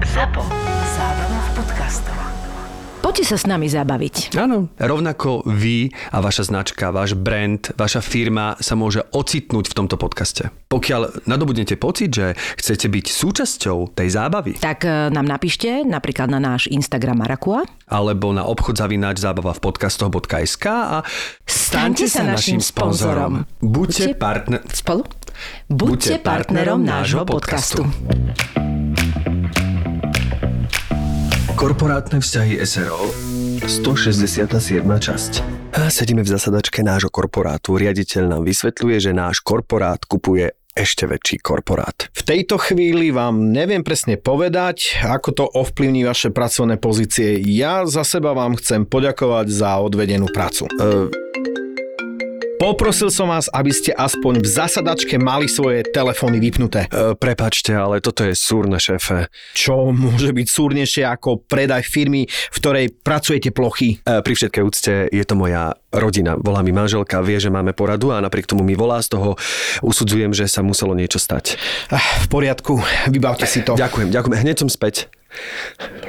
ZAPO. Zábrná v podcastov. Poďte sa s nami zabaviť. Áno, rovnako vy a vaša značka, váš brand, vaša firma sa môže ocitnúť v tomto podcaste. Pokiaľ nadobudnete pocit, že chcete byť súčasťou tej zábavy, Tak e, nám napíšte napríklad na náš Instagram Marakua. alebo na obchod zavináč zábava v podcastoch.sk a Staňte sa naším sponzorom. Buďte Buďte- partner... Spolu? Buďte partnerom nášho podcastu. Korporátne vzťahy SRO 167. časť. A sedíme v zasadačke nášho korporátu. Riaditeľ nám vysvetľuje, že náš korporát kupuje ešte väčší korporát. V tejto chvíli vám neviem presne povedať, ako to ovplyvní vaše pracovné pozície. Ja za seba vám chcem poďakovať za odvedenú prácu. Uh, Poprosil som vás, aby ste aspoň v zasadačke mali svoje telefóny vypnuté. uh, prepačte, ale toto je súrne, šéfe. Čo môže byť súrnejšie ako predaj firmy, v ktorej pracujete plochy? Uh, pri všetkej úcte je to moja rodina. Volá mi manželka, vie, že máme poradu a napriek tomu mi volá, z toho usudzujem, že sa muselo niečo stať. Ah, V poriadku, vybavte si to. Ďakujem, ďakujem. Hneď som späť.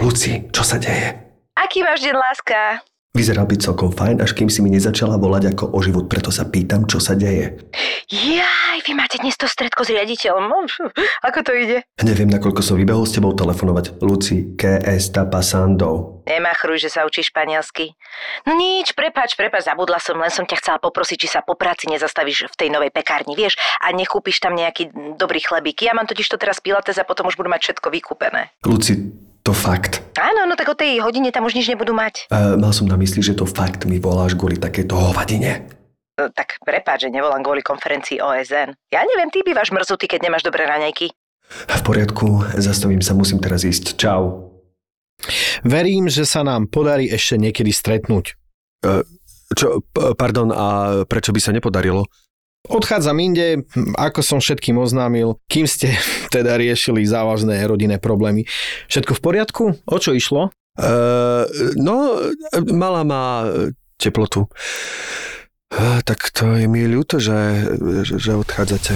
Luci, čo sa deje? Aký máš deň, láska? Vyzeral byť celkom fajn, až kým si mi nezačala volať ako o život, preto sa pýtam, čo sa deje. Jaj, vy máte dnes to stredko s riaditeľom. No, Ako to ide? Neviem, nakoľko som vybehol s tebou telefonovať. Luci, que está pasando? Nemachruj, že sa učí španielsky. No nič, prepač, prepač, zabudla som, len som ťa chcela poprosiť, či sa po práci nezastavíš v tej novej pekárni, vieš, a nekúpiš tam nejaký dobrý chlebík. Ja mám totiž to teraz pilates a potom už budú mať všetko vykúpené. Luci, to fakt. Áno, no tak o tej hodine tam už nič nebudú mať. Uh, mal som na mysli, že to fakt mi voláš kvôli takéto hovadine. E, Tak prepáč, že nevolám kvôli konferencii OSN. Ja neviem, ty bývaš mrzutý, keď nemáš dobré raňajky. V poriadku, zastavím sa, musím teraz ísť. Čau. Verím, že sa nám podarí ešte niekedy stretnúť. Čo, p- pardon, a prečo by sa nepodarilo? Odchádzam inde, ako som všetkým oznámil, kým ste teda riešili závažné rodinné problémy. Všetko v poriadku? O čo išlo? Uh, no, mala má teplotu. Uh, tak to je mi ľúto, že, že odchádzate.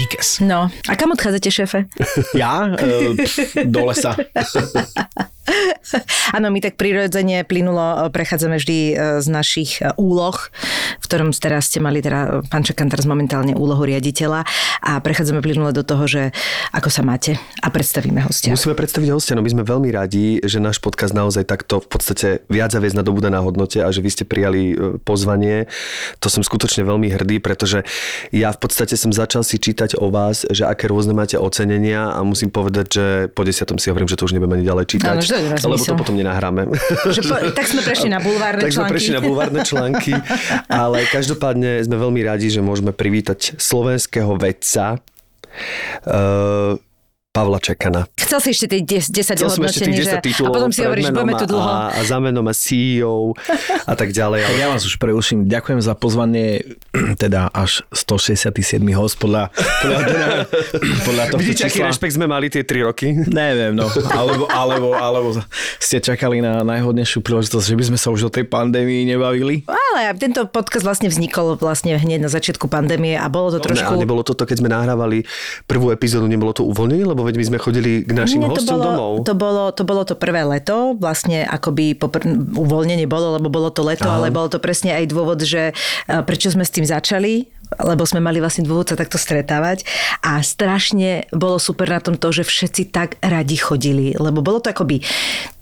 Díkes. No, a kam odchádzate, šéfe? Ja? E, pf, do lesa. Áno, my tak prirodzene plynulo e, prechádzame vždy e, z našich e, úloh, v ktorom teraz ste mali, teda pán Čakan teraz momentálne úlohu riaditeľa a prechádzame plynulo do toho, že ako sa máte a predstavíme hostia. Musíme predstaviť hostia, no my sme veľmi radi, že náš podcast naozaj takto v podstate viac a viac nadobúda na hodnote a že vy ste prijali pozvanie. To som skutočne veľmi hrdý, pretože ja v podstate som začal si čítať o vás, že aké rôzne máte ocenenia a musím povedať, že po desiatom si hovorím, že to už nebudem ani ďalej čítať, to nemá lebo to potom nenahráme. Že po, tak sme prešli na bulvárne tak sme články. prešli na bulvárne články, ale každopádne sme veľmi radi, že môžeme privítať slovenského vedca uh, Pavla Čekana. Chcel si ešte tie 10, 10 Chcel som ešte hodnotení, tých že... 10 A titulov potom si hovoríš, budeme tu dlho. A, a za menom a CEO a tak ďalej. Ale ja vás už preuším. Ďakujem za pozvanie, teda až 167. host podľa, podľa, podľa tohto vidíte, aký rešpekt sme mali tie 3 roky? Neviem, no. Alebo, alebo, alebo ste čakali na najhodnejšiu príležitosť, že by sme sa už o tej pandémii nebavili. Ale tento podcast vlastne vznikol vlastne hneď na začiatku pandémie a bolo to Ne, trošku... a nebolo toto, keď sme nahrávali prvú epizódu, nebolo to uvoľnenie, lebo veď my sme chodili k našim to hostom bolo, domov. To bolo, to bolo to prvé leto, vlastne akoby popr- uvoľnenie bolo, lebo bolo to leto, Aha. ale bolo to presne aj dôvod, že e, prečo sme s tým začali, lebo sme mali vlastne dôvod sa takto stretávať a strašne bolo super na tom to, že všetci tak radi chodili, lebo bolo to akoby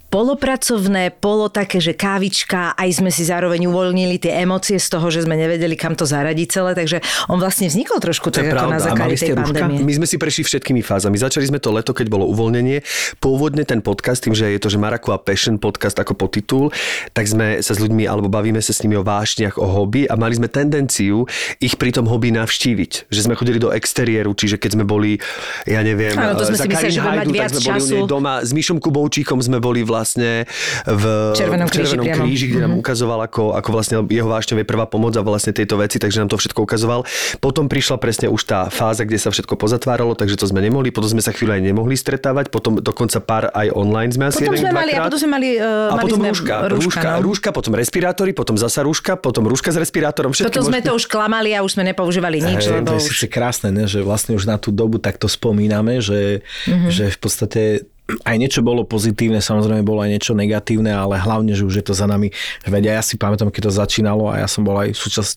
polopracovné, polo také, že kávička, aj sme si zároveň uvoľnili tie emócie z toho, že sme nevedeli, kam to zaradiť celé, takže on vlastne vznikol trošku To tak ako na základe tej pandémie. My sme si prešli všetkými fázami. Začali sme to leto, keď bolo uvoľnenie. Pôvodne ten podcast, tým, že je to, že Marakua Passion podcast ako podtitul, tak sme sa s ľuďmi, alebo bavíme sa s nimi o vášniach, o hobby a mali sme tendenciu ich pri tom hobby navštíviť. Že sme chodili do exteriéru, čiže keď sme boli, ja neviem, Áno, to sme si mysleli, že mať Hajdu, tak viac sme boli času. nej doma. S Míšom Kubovčíkom sme boli v vlastne v Červenom v Červenom kríži kríži, kde nám ukazoval, ako, ako vlastne jeho vášňov je prvá pomoc a vlastne tejto veci, takže nám to všetko ukazoval. Potom prišla presne už tá fáza, kde sa všetko pozatváralo, takže to sme nemohli, potom sme sa chvíľu aj nemohli stretávať, potom dokonca pár aj online sme asi Potom jeden, sme mali, a potom sme mali, uh, a mali potom sme rúška, rúška, rúška, no. rúška, potom respirátory, potom zasa rúška, potom rúška s respirátorom. Toto sme možné- to už klamali a už sme nepoužívali nič, Hej, lebo to je už... síce krásne, ne? že vlastne už na tú dobu takto spomíname, že, mm-hmm. že v podstate aj niečo bolo pozitívne, samozrejme bolo aj niečo negatívne, ale hlavne, že už je to za nami. Veď ja si pamätám, keď to začínalo a ja som bol aj súčasť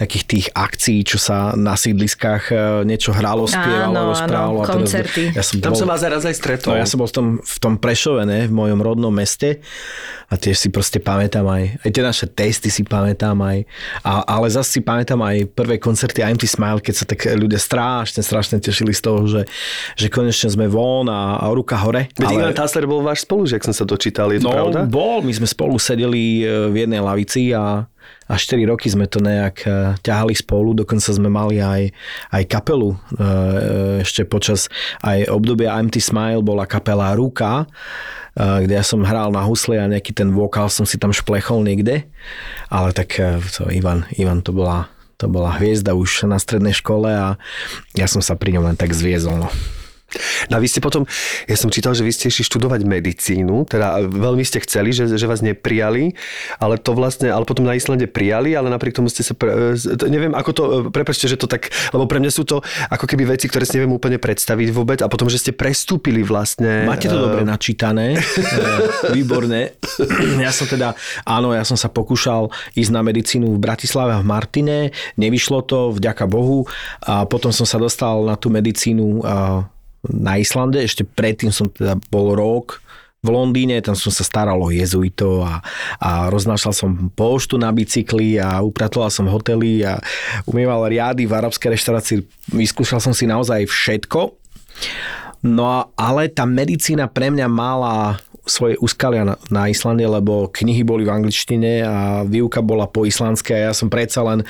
takých tých akcií, čo sa na sídliskách e, niečo hralo, spievalo, Áno, áno, rozprávalo. a teda- koncerty. Ja som Tam bol, som vás raz aj stretol. No, ja som bol v tom, v tom Prešove, ne, v mojom rodnom meste a tiež si proste pamätám aj, aj tie naše testy si pamätám aj, a, ale zase si pamätám aj prvé koncerty IMT Smile, keď sa tak ľudia strašne, strašne tešili z toho, že, že konečne sme von a, a ruka hore. Veď Ivan Tassler bol váš spolužiak, som sa dočítal, je to no, pravda? bol, my sme spolu sedeli e, v jednej lavici a a 4 roky sme to nejak e, ťahali spolu, dokonca sme mali aj, aj kapelu. E, e, Ešte počas aj obdobia MT Smile bola kapela Ruka, kde ja som hral na husle a nejaký ten vokál som si tam šplechol niekde. Ale tak to Ivan, Ivan to bola to bola hviezda už na strednej škole a ja som sa pri ňom len tak zviezol. No. No a vy ste potom, ja som čítal, že vy ste išli študovať medicínu, teda veľmi ste chceli, že, že vás neprijali, ale to vlastne, ale potom na Islande prijali, ale napriek tomu ste sa, pre, to- neviem, ako to, prepačte, že to tak, lebo pre mňa sú to ako keby veci, ktoré si neviem úplne predstaviť vôbec a potom, že ste prestúpili vlastne. Máte to eh, dobre načítané, e, výborné. Ja som teda, áno, ja som sa pokúšal ísť na medicínu v Bratislave a v Martine, nevyšlo to, vďaka Bohu, a potom som sa dostal na tú medicínu na Islande, ešte predtým som teda bol rok v Londýne, tam som sa staral o jezuitov a, a roznášal som poštu na bicykli a upratoval som hotely a umýval riady v arabskej reštaurácii. Vyskúšal som si naozaj všetko. No ale tá medicína pre mňa mala svoje úskalia na, na Islande, lebo knihy boli v angličtine a výuka bola po islandske a ja som predsa len e,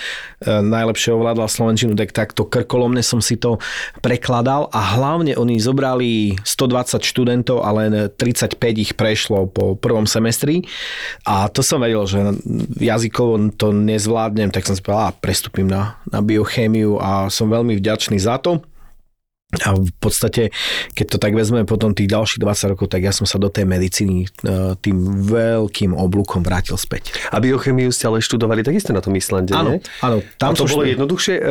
najlepšie ovládal slovenčinu, tak takto krkolomne som si to prekladal a hlavne oni zobrali 120 študentov a len 35 ich prešlo po prvom semestri a to som vedel, že jazykovo to nezvládnem, tak som si povedal, a prestúpim na, na biochémiu a som veľmi vďačný za to. A v podstate, keď to tak vezmeme potom tých ďalších 20 rokov, tak ja som sa do tej medicíny e, tým veľkým oblúkom vrátil späť. A biochemiu ste ale študovali takisto na tom Islande, Áno, nie? áno. Tam Tam to bolo študoval. jednoduchšie e,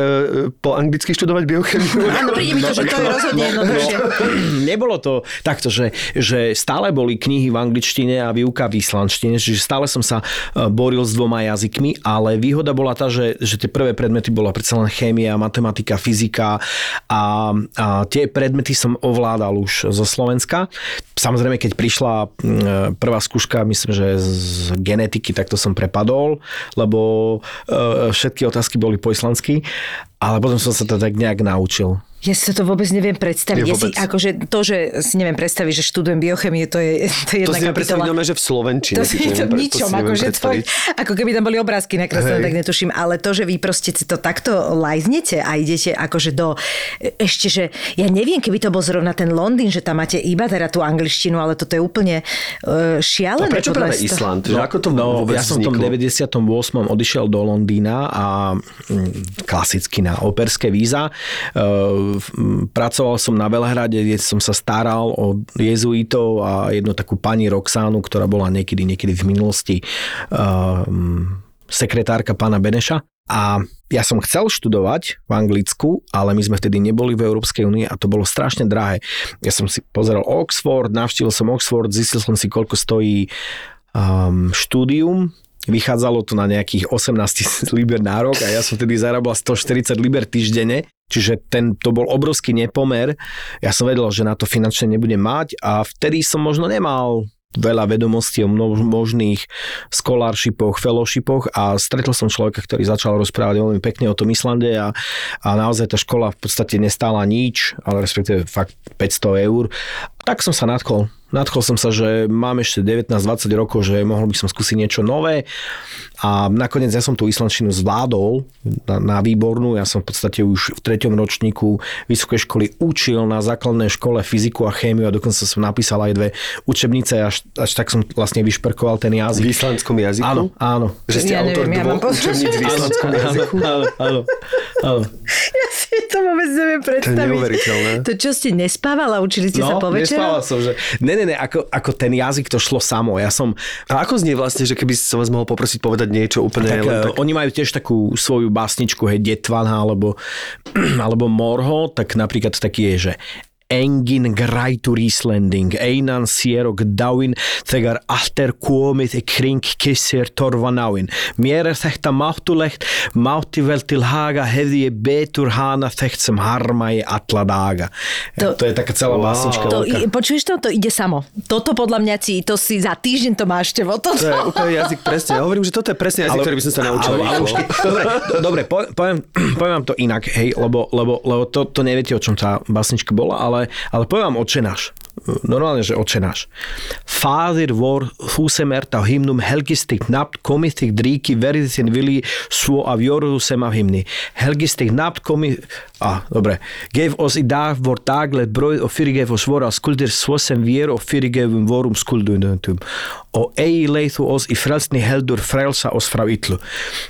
po anglicky študovať biochemiu? Áno, príde mi to, že to je rozhodne jednoduchšie. Nebolo to takto, že, že stále boli knihy v angličtine a výuka v islandštine, čiže stále som sa e, boril s dvoma jazykmi, ale výhoda bola tá, že, že tie prvé predmety bola predsa len chémia, matematika, fyzika a, a tie predmety som ovládal už zo Slovenska. Samozrejme, keď prišla mm, prvá skúška, myslím, že z genetiky, tak to som prepadol, lebo e, všetky otázky boli po islandsky, ale potom som sa to tak nejak naučil. Ja si to vôbec neviem predstaviť. Ja Ja si, akože to, že si neviem predstaviť, že študujem biochemiu, to je, to je To jedna si neviem predstaviť, kapitola. že v Slovenčine. To si si to neviem ničom, si neviem akože to, ako keby tam boli obrázky nakreslené, tak netuším, ale to, že vy proste si to takto lajznete a idete akože do, ešte, že ja neviem, keby to bol zrovna ten Londýn, že tam máte iba teda tú angličtinu, ale toto je úplne uh, A šialené. prečo podľa práve Island? Že ako to No, vôbec ja som v tom vzniklo? 98. odišiel do Londýna a mm, klasicky na operské víza. M, Pracoval som na Veľhrade, kde som sa staral o jezuitov a jednu takú pani Roxánu, ktorá bola niekedy, niekedy v minulosti um, sekretárka pána Beneša. A ja som chcel študovať v Anglicku, ale my sme vtedy neboli v Európskej únii a to bolo strašne drahé. Ja som si pozeral Oxford, navštívil som Oxford, zistil som si, koľko stojí um, štúdium. Vychádzalo to na nejakých 18 tisíc liber na rok a ja som vtedy zarábal 140 liber týždenne. Čiže ten, to bol obrovský nepomer. Ja som vedel, že na to finančne nebudem mať a vtedy som možno nemal veľa vedomostí o mno- možných scholarshipoch, fellowshipoch a stretol som človeka, ktorý začal rozprávať veľmi pekne o tom Islande a, a naozaj tá škola v podstate nestála nič, ale respektíve fakt 500 eur tak som sa nadchol. Nadchol som sa, že mám ešte 19-20 rokov, že mohol by som skúsiť niečo nové a nakoniec ja som tú islandčinu zvládol na, na výbornú. Ja som v podstate už v treťom ročníku vysokej školy učil na základnej škole fyziku a chémiu a dokonca som napísal aj dve učebnice, až, až tak som vlastne vyšperkoval ten V jazyk. islandskom jazyku? Áno, áno. Že ste Ja autor neviem, ja dvoch pocit, učebníc v islandskom jazyku? Áno, áno, áno. Ja si to vôbec neviem predstaviť. neuveriteľné. To čo ste nespávala, učili ste sa po No, večeru? som, že... Ne, ne, ne, ako, ako ten jazyk to šlo samo. Ja som... A ako znie vlastne, že keby som vás mohol poprosiť povedať niečo úplne Tak, len eh, tak... Oni majú tiež takú svoju básničku, hej, Detvana alebo, alebo Morho, tak napríklad taký je, že Engin grætur Íslending, einan sér og dáin þegar allt er komið í kring kissir torfanáin. Mér er þetta máttulegt, mátti vel til haga, hefði ég betur hana þekkt sem harma í alla daga. To- To, je taká celá Wow. básnička. To, i- počuješ to? To ide samo. Toto podľa mňa ti, to si za týždeň to máš tevo. Toto. To je úplne jazyk presne. Ja hovorím, že toto je presne jazyk, ktorý by som sa naučil. Ale, ale keď- dobre, do- dobre po- poviem, poviem vám to inak, hej, lebo, lebo, lebo to, to neviete, o čom tá básnička bola, ale, ale poviem vám očenáš. Normálne, že očenáš. Fadir vor, þú sem ert á himnum helgistigt nafn, komið þig dríki, verið þinn vilji, svo af jorðu sem af himni. Helgistigt nafn, komið... A, dobre. Gev oss i dag vår dagligt bröd och fyrirgef oss våra skulder svo sem við og fyrirgefum vorum skuldundum. Og ei leið þú oss i frelsni heldur frelsa oss frá illu.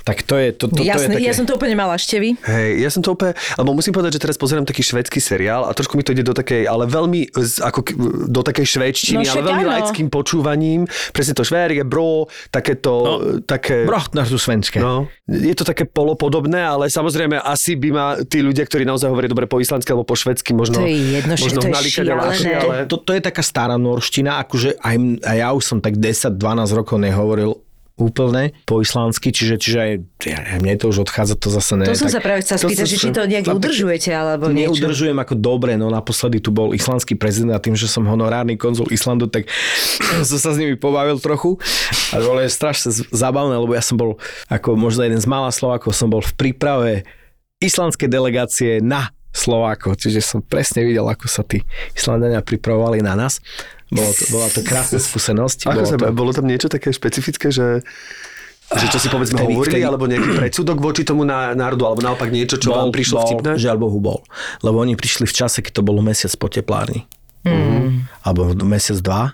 Tak to je, to, to, to je také... ja som to úplne mala števy. Hej, ja som to úplne, alebo musím povedať, že teraz pozerám taký švedský seriál a trošku mi to ide do takej, ale veľmi, ako, do takej švedštiny, No ale veľmi áno. laickým počúvaním. Presne to švérie, bro, takéto, No, také... Brochtnar sú svenské. No, je to také polopodobné, ale samozrejme asi by ma tí ľudia, ktorí naozaj hovoria dobre po islandsky alebo po švedsky, možno, To je jedno, možno to je šialené. ale... to, to je taká stará norština, akože aj, aj ja už som tak 10-12 rokov nehovoril úplne po islandsky, čiže, čiže aj, ja, mne to už odchádza, to zase ne. To som tak, sa práve chcela to spýtať, že či to nejak tak- udržujete, alebo niečo. Neudržujem ako dobre, no naposledy tu bol islandský prezident a tým, že som honorárny konzul Islandu, tak som sa s nimi pobavil trochu. A bolo je strašne z- zábavné, lebo ja som bol ako možno jeden z mála Slovákov, som bol v príprave islandskej delegácie na Slovákov, čiže som presne videl, ako sa tí Islandania pripravovali na nás. Bolo to, bola to krásna skúsenosť. Ako Bolo sa, to, bolo tam niečo také špecifické, že že čo si povedzme Vtedy- hovorili, vtedy- alebo nejaký predsudok voči tomu ná- národu, alebo naopak niečo, čo vám prišlo bol, vtipné? Žiaľ Bohu bol. Lebo oni prišli v čase, keď to bolo mesiac po teplárni. Mm. Alebo mesiac, dva.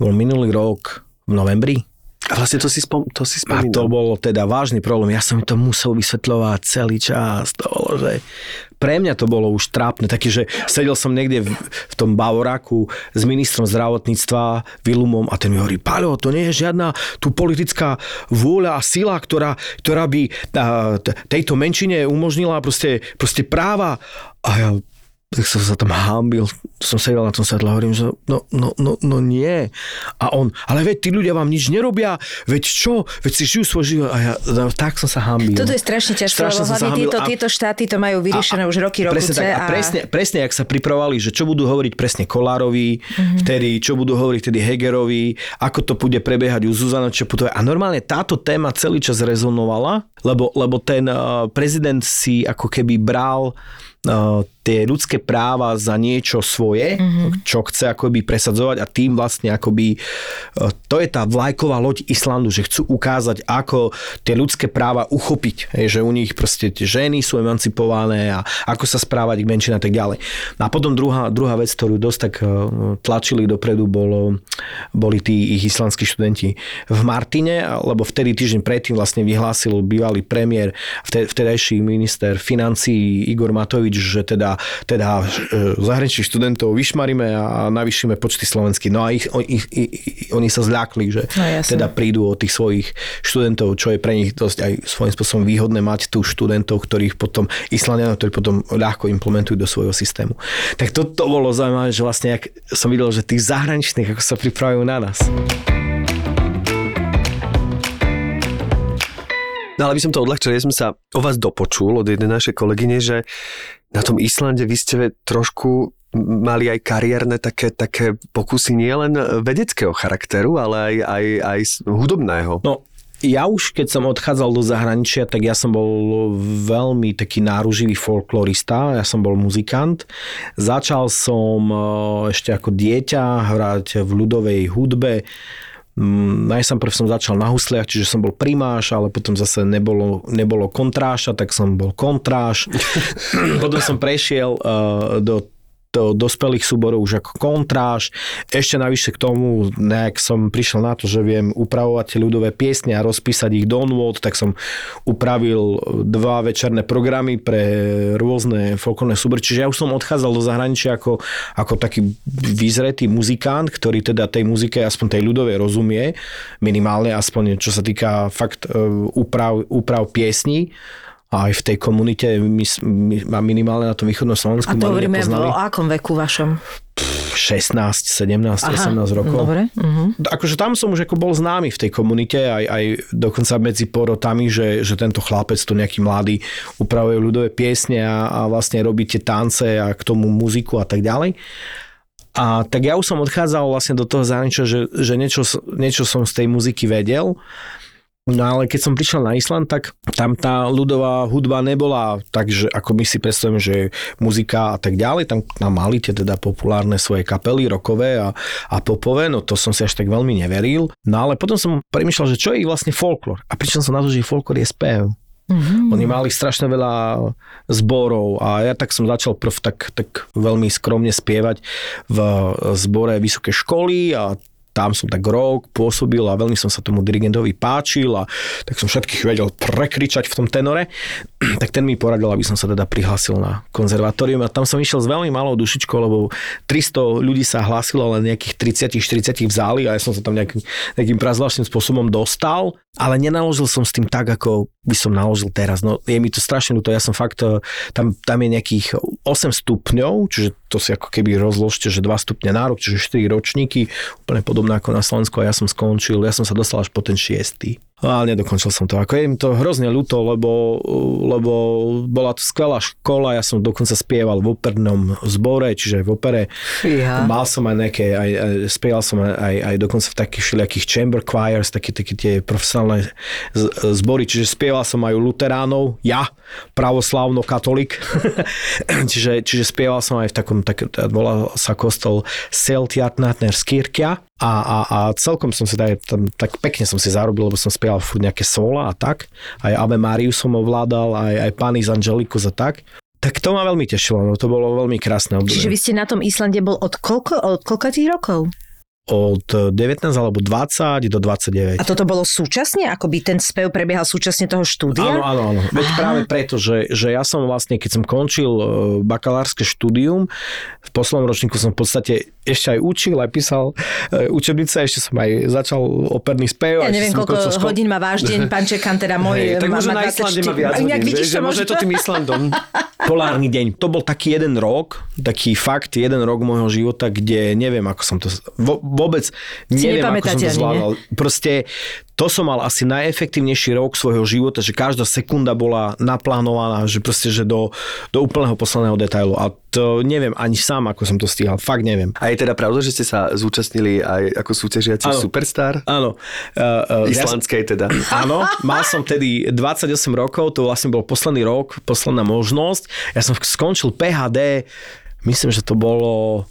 Bol minulý rok v novembri. A vlastne to si, spom- to si A spomínam. to bol teda vážny problém. Ja som to musel vysvetľovať celý čas. To bolo, že pre mňa to bolo už trápne. Taký, že sedel som niekde v, v tom Bavoráku s ministrom zdravotníctva Vilumom a ten mi hovorí, Paľo, to nie je žiadna tu politická vôľa a sila, ktorá, ktorá by a, tejto menšine umožnila proste, proste práva. A ja tak som sa tam hámbil, som sedel na tom sedle a hovorím, že no, no, no, no nie. A on, ale veď tí ľudia vám nič nerobia, veď čo, veď si žijú svoj život. A ja, no, tak som sa hámbil. Toto je strašne ťažké, Strašne lebo hlavne a- tieto štáty to majú vyriešené už roky, Presne rokuce. tak. A presne, presne, jak sa pripravovali, že čo budú hovoriť presne Kolárovi, mm-hmm. vtedy, čo budú hovoriť vtedy Hegerovi, ako to bude prebiehať u Zuzana Čeputovej. A normálne táto téma celý čas rezonovala, lebo, lebo ten uh, prezident si ako keby bral tie ľudské práva za niečo svoje, mm-hmm. čo chce akoby presadzovať a tým vlastne akoby uh, to je tá vlajková loď Islandu, že chcú ukázať, ako tie ľudské práva uchopiť, hej, že u nich proste tie ženy sú emancipované a ako sa správať k menšine a tak ďalej. No a potom druhá, druhá vec, ktorú dosť tak uh, tlačili dopredu, bolo, boli tí ich islandskí študenti v Martine, lebo vtedy týždeň predtým vlastne vyhlásil bývalý premiér, vtedajší minister financí Igor Matovič, že teda, teda e, zahraničných študentov vyšmaríme a navýšime počty slovenských. No a ich, ich, ich, oni sa zľakli, že No jasné. teda prídu o tých svojich študentov, čo je pre nich dosť aj svojím spôsobom výhodné mať tu študentov, ktorých potom Islandianov, ktorí potom ľahko implementujú do svojho systému. Tak to, to bolo zaujímavé, že vlastne jak som videl, že tých zahraničných, ako sa pripravujú na nás. No ale by som to odľahčil, ja som sa o vás dopočul od jednej našej kolegyne, že na tom Islande vy ste trošku mali aj kariérne také, také pokusy nielen vedeckého charakteru, ale aj, aj, aj hudobného. No, ja už keď som odchádzal do zahraničia, tak ja som bol veľmi taký náruživý folklorista, ja som bol muzikant. Začal som e, ešte ako dieťa hrať v ľudovej hudbe. Mm, Najsam prv som začal na husliach, čiže som bol primáš, ale potom zase nebolo, nebolo kontráša, tak som bol kontráš. potom som prešiel uh, do do dospelých súborov už ako kontráž. Ešte navyše k tomu, nejak som prišiel na to, že viem upravovať ľudové piesne a rozpísať ich do nôd, tak som upravil dva večerné programy pre rôzne folklórne súbory. Čiže ja už som odchádzal do zahraničia ako, ako taký vyzretý muzikant, ktorý teda tej muzike, aspoň tej ľudovej rozumie, minimálne aspoň čo sa týka fakt e, úprav, úprav piesní a aj v tej komunite my, my, minimálne na tom východnom Slovensku A to hovoríme poznali. o akom veku vašom? 16, 17, 18 rokov. Dobre. Uh-huh. Akože tam som už ako bol známy v tej komunite, aj, aj dokonca medzi porotami, že, že tento chlapec, to nejaký mladý, upravuje ľudové piesne a, a vlastne robí tie tance a k tomu muziku a tak ďalej. A tak ja už som odchádzal vlastne do toho zahraničia, že, že niečo, niečo som z tej muziky vedel. No ale keď som prišiel na Island, tak tam tá ľudová hudba nebola tak, že ako my si predstavujeme, že muzika a tak ďalej, tam, tam mali tie teda populárne svoje kapely, rokové a, a popové, no to som si až tak veľmi neveril. No ale potom som premyšľal, že čo je vlastne folklór. A prišiel som na to, že folklór je spev. Mm-hmm. Oni mali strašne veľa zborov a ja tak som začal prv tak, tak veľmi skromne spievať v zbore vysoké školy a tam som tak rok pôsobil a veľmi som sa tomu dirigentovi páčil a tak som všetkých vedel prekričať v tom tenore. tak ten mi poradil, aby som sa teda prihlásil na konzervatórium a tam som išiel s veľmi malou dušičkou, lebo 300 ľudí sa hlásilo, len nejakých 30-40 v záli a ja som sa tam nejakým, nejakým prazvláštnym spôsobom dostal, ale nenaložil som s tým tak, ako by som naložil teraz. No je mi to strašne ľúto, ja som fakt, eh, tam, tam je nejakých 8 stupňov, čiže to si ako keby rozložte, že 2 stupne nárok, čiže 4 ročníky, úplne podobné ako na Slovensku a ja som skončil, ja som sa dostal až po ten 6. No, ale nedokončil som to. Ako je mi to hrozne ľúto, lebo, lebo bola to skvelá škola, ja som dokonca spieval v opernom zbore, čiže v opere. Fíha. Mal som aj nejaké, aj, aj, spieval som aj, aj, dokonca v takých všelijakých chamber choirs, také, také tie profesionálne z- zbory, čiže spieval som aj u luteránov, ja, pravoslávno katolík. čiže, čiže spieval som aj v takom, tak, volal sa kostol Seltiatnatner Skirkia a, a, a celkom som si tak, tam, tak pekne som si zarobil, lebo som spieval furt nejaké sola a tak. Aj Ave Máriu som ovládal, aj, aj Pani z Angeliku a tak. Tak to ma veľmi tešilo, no to bolo veľmi krásne obdobie. Čiže vy ste na tom Islande bol od koľko, od koľko tých rokov? Od 19 alebo 20 do 29. A toto bolo súčasne? Akoby ten spev prebiehal súčasne toho štúdia? Áno, áno, áno. Veď Aha. práve preto, že, že ja som vlastne, keď som končil e, bakalárske štúdium, v poslednom ročníku som v podstate ešte aj učil, aj písal e, učebnice, ešte som aj začal operný spev. Ja neviem, koľko školu. hodín má váš deň, pán Čekan, teda môj Hej, tak možno na Islande má viac hodín, vidíš že môže to tým Islandom. polárny deň. To bol taký jeden rok, taký fakt jeden rok môjho života, kde neviem, ako som to... Vo, vôbec neviem, ako som to zvládal. Proste to som mal asi najefektívnejší rok svojho života, že každá sekunda bola naplánovaná, že proste, že do, do úplného posledného detailu. A to neviem ani sám, ako som to stíhal. Fakt neviem. A je teda pravda, že ste sa zúčastnili aj ako súťažiaci v Áno. Superstar? Áno. Uh, uh, Islandskej teda. Áno, mal som tedy 28 rokov, to vlastne bol posledný rok, posledná možnosť. Ja som skončil PHD, myslím, že to bolo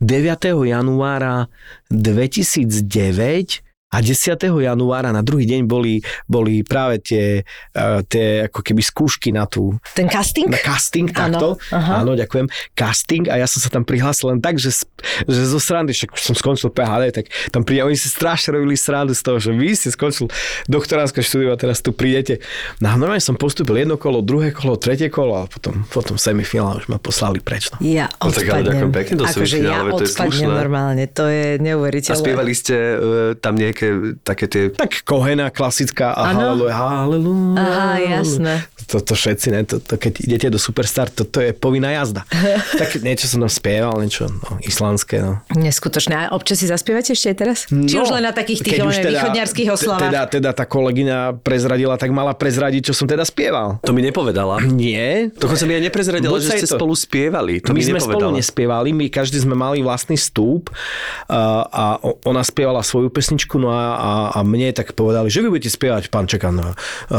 9. januára 2009 a 10. januára na druhý deň boli, boli práve tie, uh, tie ako keby skúšky na tú Ten casting? na casting, Áno, takto. aha. Áno, ďakujem. Casting a ja som sa tam prihlásil len tak, že, že zo srandy, však som skončil PHD, tak tam príde, oni si strašne robili srandu z toho, že vy ste skončil doktoránske štúdium a teraz tu prídete. No a normálne som postúpil jedno kolo, druhé kolo, tretie kolo a potom, potom semifinál už ma poslali preč. No. Ja No tak ale ďakujem odpadnem. pekne do akože ja semifinále, to je odpadnem slušné. normálne, to je A neuveriteľné. spievali ste uh, tam nejaké také tie... Tak kohena klasická a haleluja, haleluja. Aha, jasné. To, to všetci, ne? To, to, keď idete do Superstar, to, to je povinná jazda. tak niečo som tam spieval, niečo no, islandské. No. Neskutočné. A občas si zaspievate ešte aj teraz? Či už len na takých tých už teda, východniarských oslavách? Teda, teda tá kolegyňa prezradila, tak mala prezradiť, čo som teda spieval. To mi nepovedala. Nie. Dokonca mi aj neprezradila, že ste to- spolu spievali. To my mi sme spolu nespievali, my každý sme mali vlastný stúp a, a ona spievala svoju pesničku, no no a, a, a mne tak povedali, že vy budete spievať pán Čekan uh,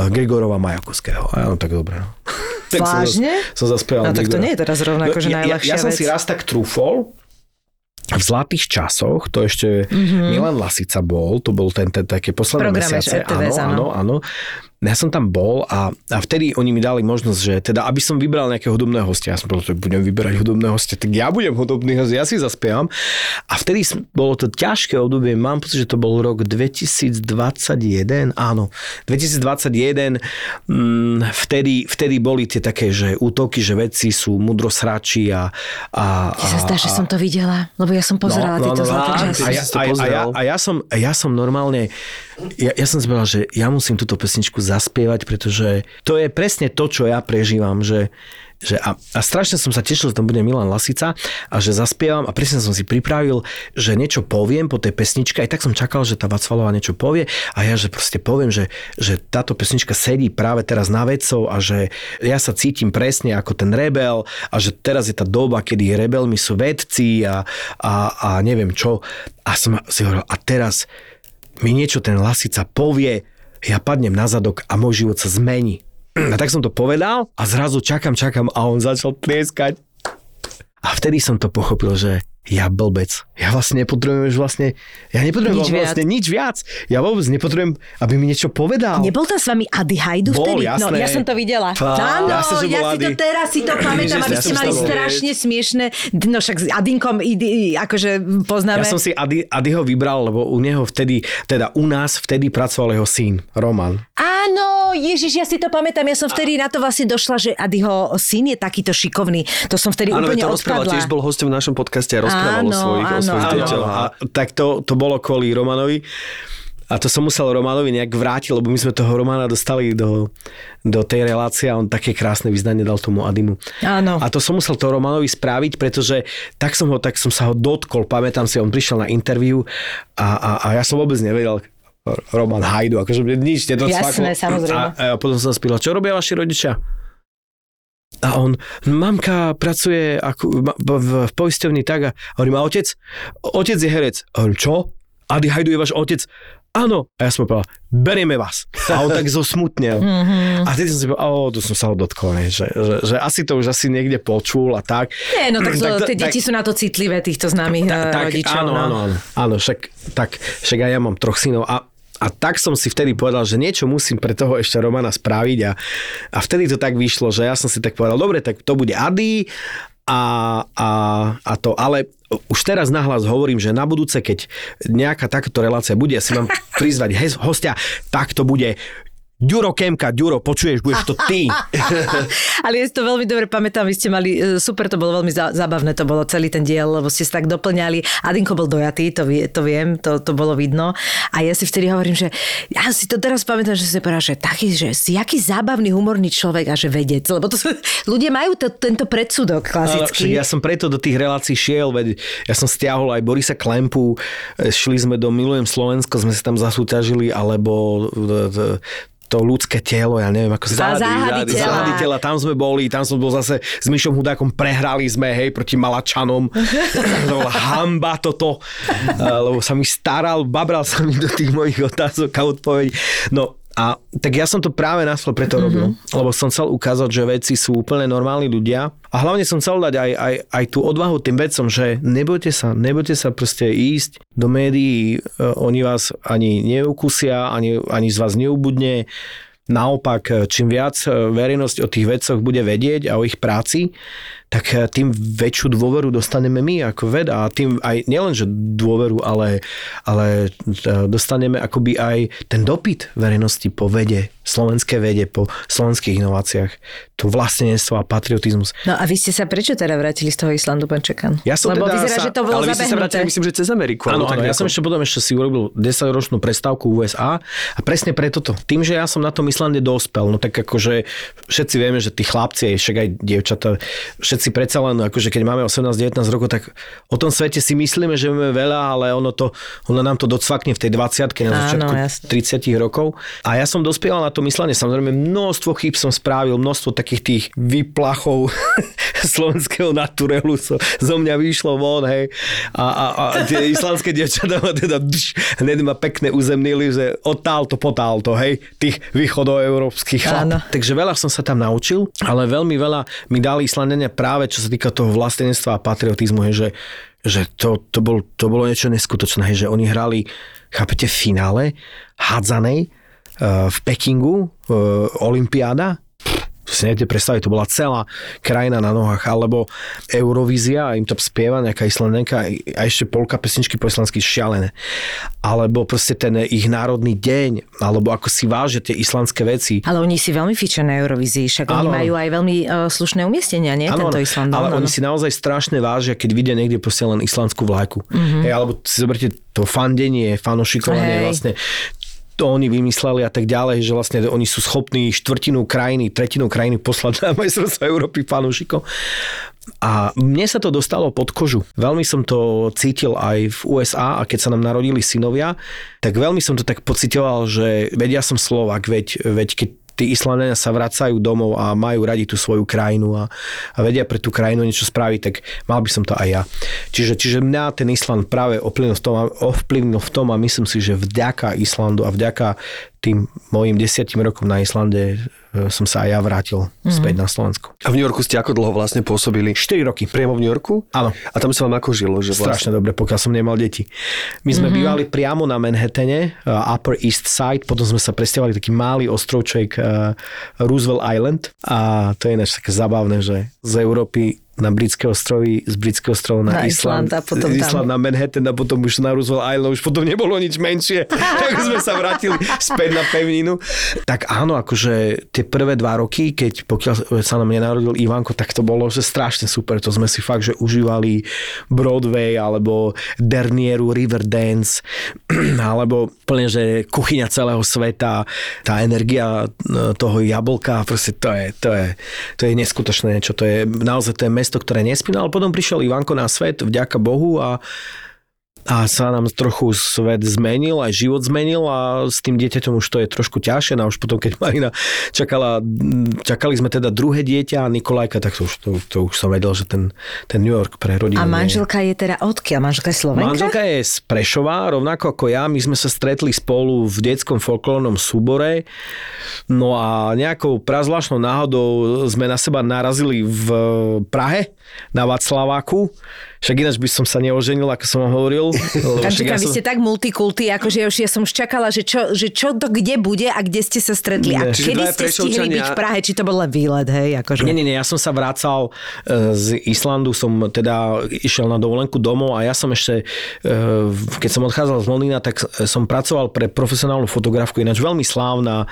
Grigorova Majakovského. A ja, no tak dobre. No. tak Vážne? Som, som zaspieval No tak to nie je teraz rovnako, že ja, ja, ja som vec. si raz tak trúfol, v zlatých časoch, to ešte Mhm. mm-hmm. Milan Lasica bol, to bol ten, ten také posledné Programe mesiace. Áno, áno, áno. Ja som tam bol a, a vtedy oni mi dali možnosť, že teda, aby som vybral nejakého hudobného hostia, ja som povedal, že budem vyberať hudobného hostia, tak ja budem hudobný host, ja si zaspievam. A vtedy som- bolo to ťažké obdobie, mám pocit, že to bol rok 2021, áno, 2021, mm, vtedy, vtedy boli tie také, že útoky, že vedci sú mudrosráči a... a, Ti sa zdá, že som to videla, lebo ja som pozerala tieto zlaté a, časy. a, ja, a, a, ja, a ja som, ja som normálne, ja, ja som si povedal, že ja musím túto pesničku zaspievať, pretože to je presne to, čo ja prežívam, že, že a, a strašne som sa tešil, že tam bude Milan Lasica a že zaspievam a presne som si pripravil, že niečo poviem po tej pesničke, aj tak som čakal, že tá Vacvalová niečo povie a ja, že proste poviem, že, že táto pesnička sedí práve teraz na vedcov a že ja sa cítim presne ako ten rebel a že teraz je tá doba, kedy rebelmi sú vedci a, a, a neviem čo. A som si hovoril, a teraz mi niečo ten Lasica povie, ja padnem na zadok a môj život sa zmení. A tak som to povedal a zrazu čakám, čakám a on začal tlieskať. A vtedy som to pochopil, že ja blbec. Ja vlastne nepotrebujem už vlastne, ja nepotrebujem Nič vlastne nič viac. Ja vôbec nepotrebujem, aby mi niečo povedal. Nebol tam s vami Adi Hajdu Bol, vtedy? jasné. No, ja som to videla. Áno, jasné, že ja si to Adi. teraz si to pamätám, aby Ja ste mali strašne smiešne. No však s Adinkom akože poznáme. Ja som si Ady, Adyho vybral, lebo u neho vtedy, teda u nás vtedy pracoval jeho syn, Roman. Áno, Ježiš, ja si to pamätám. Ja som vtedy na to vlastne došla, že Adiho syn je takýto šikovný. To som vtedy Áno, úplne to odpadla. tiež bol hostom v našom podcaste a rozprával Áno, o svojich, o áno, svojich áno. deťoch. a, tak to, to bolo kvôli Romanovi. A to som musel Romanovi nejak vrátiť, lebo my sme toho Romana dostali do, do tej relácie a on také krásne vyznanie dal tomu Adimu. Áno. A to som musel to Romanovi spraviť, pretože tak som ho, tak som sa ho dotkol, pamätám si, on prišiel na interviu a, a, a ja som vôbec nevedel, Roman Hajdu, akože nič nedocvaklo. Jasné, samozrejme. A, a potom som spýtal, čo robia vaši rodičia? A on, mamka pracuje ako, v, poisťovni tak a hovorím, a otec? Otec je herec. A hovorím, čo? Adi Hajdu je váš otec? Áno. A ja som povedal, berieme vás. A on tak zosmutnel. Mhm. A vtedy som si povedal, o, tu som sa ho dotkol, ne, že, že, že, asi to už asi niekde počul a tak. Nie, no tak, Tak to- tie deti sú na to citlivé, týchto známych eh, tak, rodičov. áno, no. áno, áno, áno, však, tak, však aj ja mám troch synov a a tak som si vtedy povedal, že niečo musím pre toho ešte Romana spraviť a, a vtedy to tak vyšlo, že ja som si tak povedal, dobre, tak to bude Adi a, a, a to, ale už teraz nahlas hovorím, že na budúce, keď nejaká takáto relácia bude, ja si mám prizvať hostia, tak to bude Ďuro Kemka, Ďuro, počuješ, budeš to ty. Ale ja si to veľmi dobre pamätám, vy ste mali, e, super to bolo veľmi zá- zábavné, to bolo celý ten diel, lebo ste sa tak doplňali. Adinko bol dojatý, to, vie, to viem, to, to bolo vidno. A ja si vtedy hovorím, že ja si to teraz pamätám, že si povedal, že taký, že si aký zábavný, humorný človek a že vedec, lebo to ľudia majú to, tento predsudok klasický. ja som preto do tých relácií šiel, veď ja som stiahol aj Borisa Klempu, e, šli sme do Milujem Slovensko, sme sa tam zasúťažili, alebo e, to ľudské telo, ja neviem, ako Zá- záhady tela. záhady tela, tam sme boli, tam som bol zase s Myšom Hudákom, prehrali sme, hej, proti Malačanom. to bola hamba toto, lebo sa mi staral, babral sa mi do tých mojich otázok a odpovedí. No, a tak ja som to práve náslo preto robil, mm-hmm. lebo som chcel ukázať, že veci sú úplne normálni ľudia a hlavne som chcel dať aj, aj, aj tú odvahu tým vedcom, že nebojte sa, nebojte sa proste ísť do médií, e, oni vás ani neukusia, ani, ani z vás neubudne. Naopak, e, čím viac e, verejnosť o tých vedcoch bude vedieť a o ich práci, tak e, tým väčšiu dôveru dostaneme my ako veda a tým aj nielen, že dôveru, ale, ale dostaneme akoby aj ten dopyt verejnosti po vede, slovenské vede, po slovenských inováciách, to vlastnenstvo a patriotizmus. No a vy ste sa prečo teda vrátili z toho Islandu, pán Čekan? Ja som Lebo teda vyzerá, sa- že to bolo Ale vy ste sa vrátili, myslím, že cez Ameriku. Áno, ja som ešte potom ešte si urobil 10-ročnú prestávku v USA a presne preto to. Tým, že ja som na tom Islande dospel, no tak akože všetci vieme, že tí chlapci, aj však aj dievčatá, všetci predsa len, akože keď máme 18-19 rokov, tak o tom svete si myslíme, že máme veľa, ale ono, to, ono nám to docvakne v tej 20 na začiatku jasne. 30 rokov. A ja som dospieval na to myslenie, samozrejme množstvo chýb som spravil, množstvo takých tých vyplachov slovenského naturelu so, zo mňa vyšlo von, hej. A, a, a tie islandské dievčatá ma teda dš, hneď ma pekne uzemnili, že odtálto potálto, hej, tých východoeurópskych chlap. Áno. Takže veľa som sa tam naučil, ale veľmi veľa mi dali Islandenia práve čo sa týka toho vlastenectva a patriotizmu, hej, že, že to, to, bol, to bolo niečo neskutočné, hej, že oni hrali, chápete, v finále hádzanej uh, v Pekingu, uh, Olympiáda, si neviete predstaviť, to bola celá krajina na nohách, alebo Eurovízia, a im to spieva nejaká islandenka a ešte polka pesničky po islandsky šialené. Alebo proste ten ich národný deň, alebo ako si vážia tie islandské veci. Ale oni si veľmi fičia na Eurovízii, však oni Áno. majú aj veľmi uh, slušné umiestnenia, nie? Áno, Tento. Island. ale áno, oni si naozaj strašne vážia, keď vidia niekde proste len islandskú vlajku. Mhm. Mm-hmm. Hej, alebo si zoberte to fandenie, fanošikovanie Hej. vlastne to oni vymysleli a tak ďalej, že vlastne oni sú schopní štvrtinu krajiny, tretinu krajiny poslať na majstrovstvo Európy fanúšikov. A mne sa to dostalo pod kožu. Veľmi som to cítil aj v USA a keď sa nám narodili synovia, tak veľmi som to tak pocitoval, že vedia som Slovak, veď, veď keď tí Islandania sa vracajú domov a majú radi tú svoju krajinu a, a vedia pre tú krajinu niečo spraviť, tak mal by som to aj ja. Čiže, čiže mňa ten Island práve ovplyvnil v, tom, ovplyvnil v tom a myslím si, že vďaka Islandu a vďaka tým mojim desiatim rokom na Islande e, som sa aj ja vrátil mm-hmm. späť na Slovensko. A v New Yorku ste ako dlho vlastne pôsobili? 4 roky. Priamo v New Yorku? Áno. A tam sa vám ako žilo? Že Strašne dobre, pokiaľ som nemal deti. My sme mm-hmm. bývali priamo na Manhattane, uh, Upper East Side, potom sme sa presťahovali taký malý ostrovček uh, Roosevelt Island a to je ináč také zabavné, že z Európy na britské ostrovy, z britského ostrova na, Na Island, Island a potom z tam. Island na Manhattan a potom už na Roosevelt Island, už potom nebolo nič menšie, tak sme sa vrátili späť na pevninu. Tak áno, akože tie prvé dva roky, keď pokiaľ sa nám nenarodil Ivanko, tak to bolo že strašne super, to sme si fakt, že užívali Broadway alebo Dernieru Riverdance alebo plne, že kuchyňa celého sveta, tá energia e, toho jablka, proste to je, to je, to je neskutočné niečo, to je naozaj to je mesto, ktoré nespí, no ale potom prišiel Ivanko na svet, vďaka Bohu a a sa nám trochu svet zmenil, aj život zmenil a s tým dieťaťom už to je trošku ťažšie. No a už potom, keď Marina čakala, čakali sme teda druhé dieťa a Nikolajka, tak to už, to, to už som vedel, že ten, ten New York pre rodinu A nie manželka je teda odkiaľ? Manželka je Slovenka? Manželka je z Prešova, rovnako ako ja. My sme sa stretli spolu v detskom folklórnom súbore. No a nejakou prazvláštnou náhodou sme na seba narazili v Prahe, na Václaváku. Však ináč by som sa neoženil, ako som vám hovoril. Čakám, ja vy ste tak multikulty, akože už ja som už čakala, že čo, že čo to kde bude a kde ste sa stretli. A Nie. Čiže kedy ste stihli byť v Prahe, či to bol len výlet, hej? Akože. Nie, nie, nie, ja som sa vracal e, z Islandu, som teda išiel na dovolenku domov a ja som ešte, e, keď som odchádzal z Londýna, tak som pracoval pre profesionálnu fotografku, ináč veľmi slávna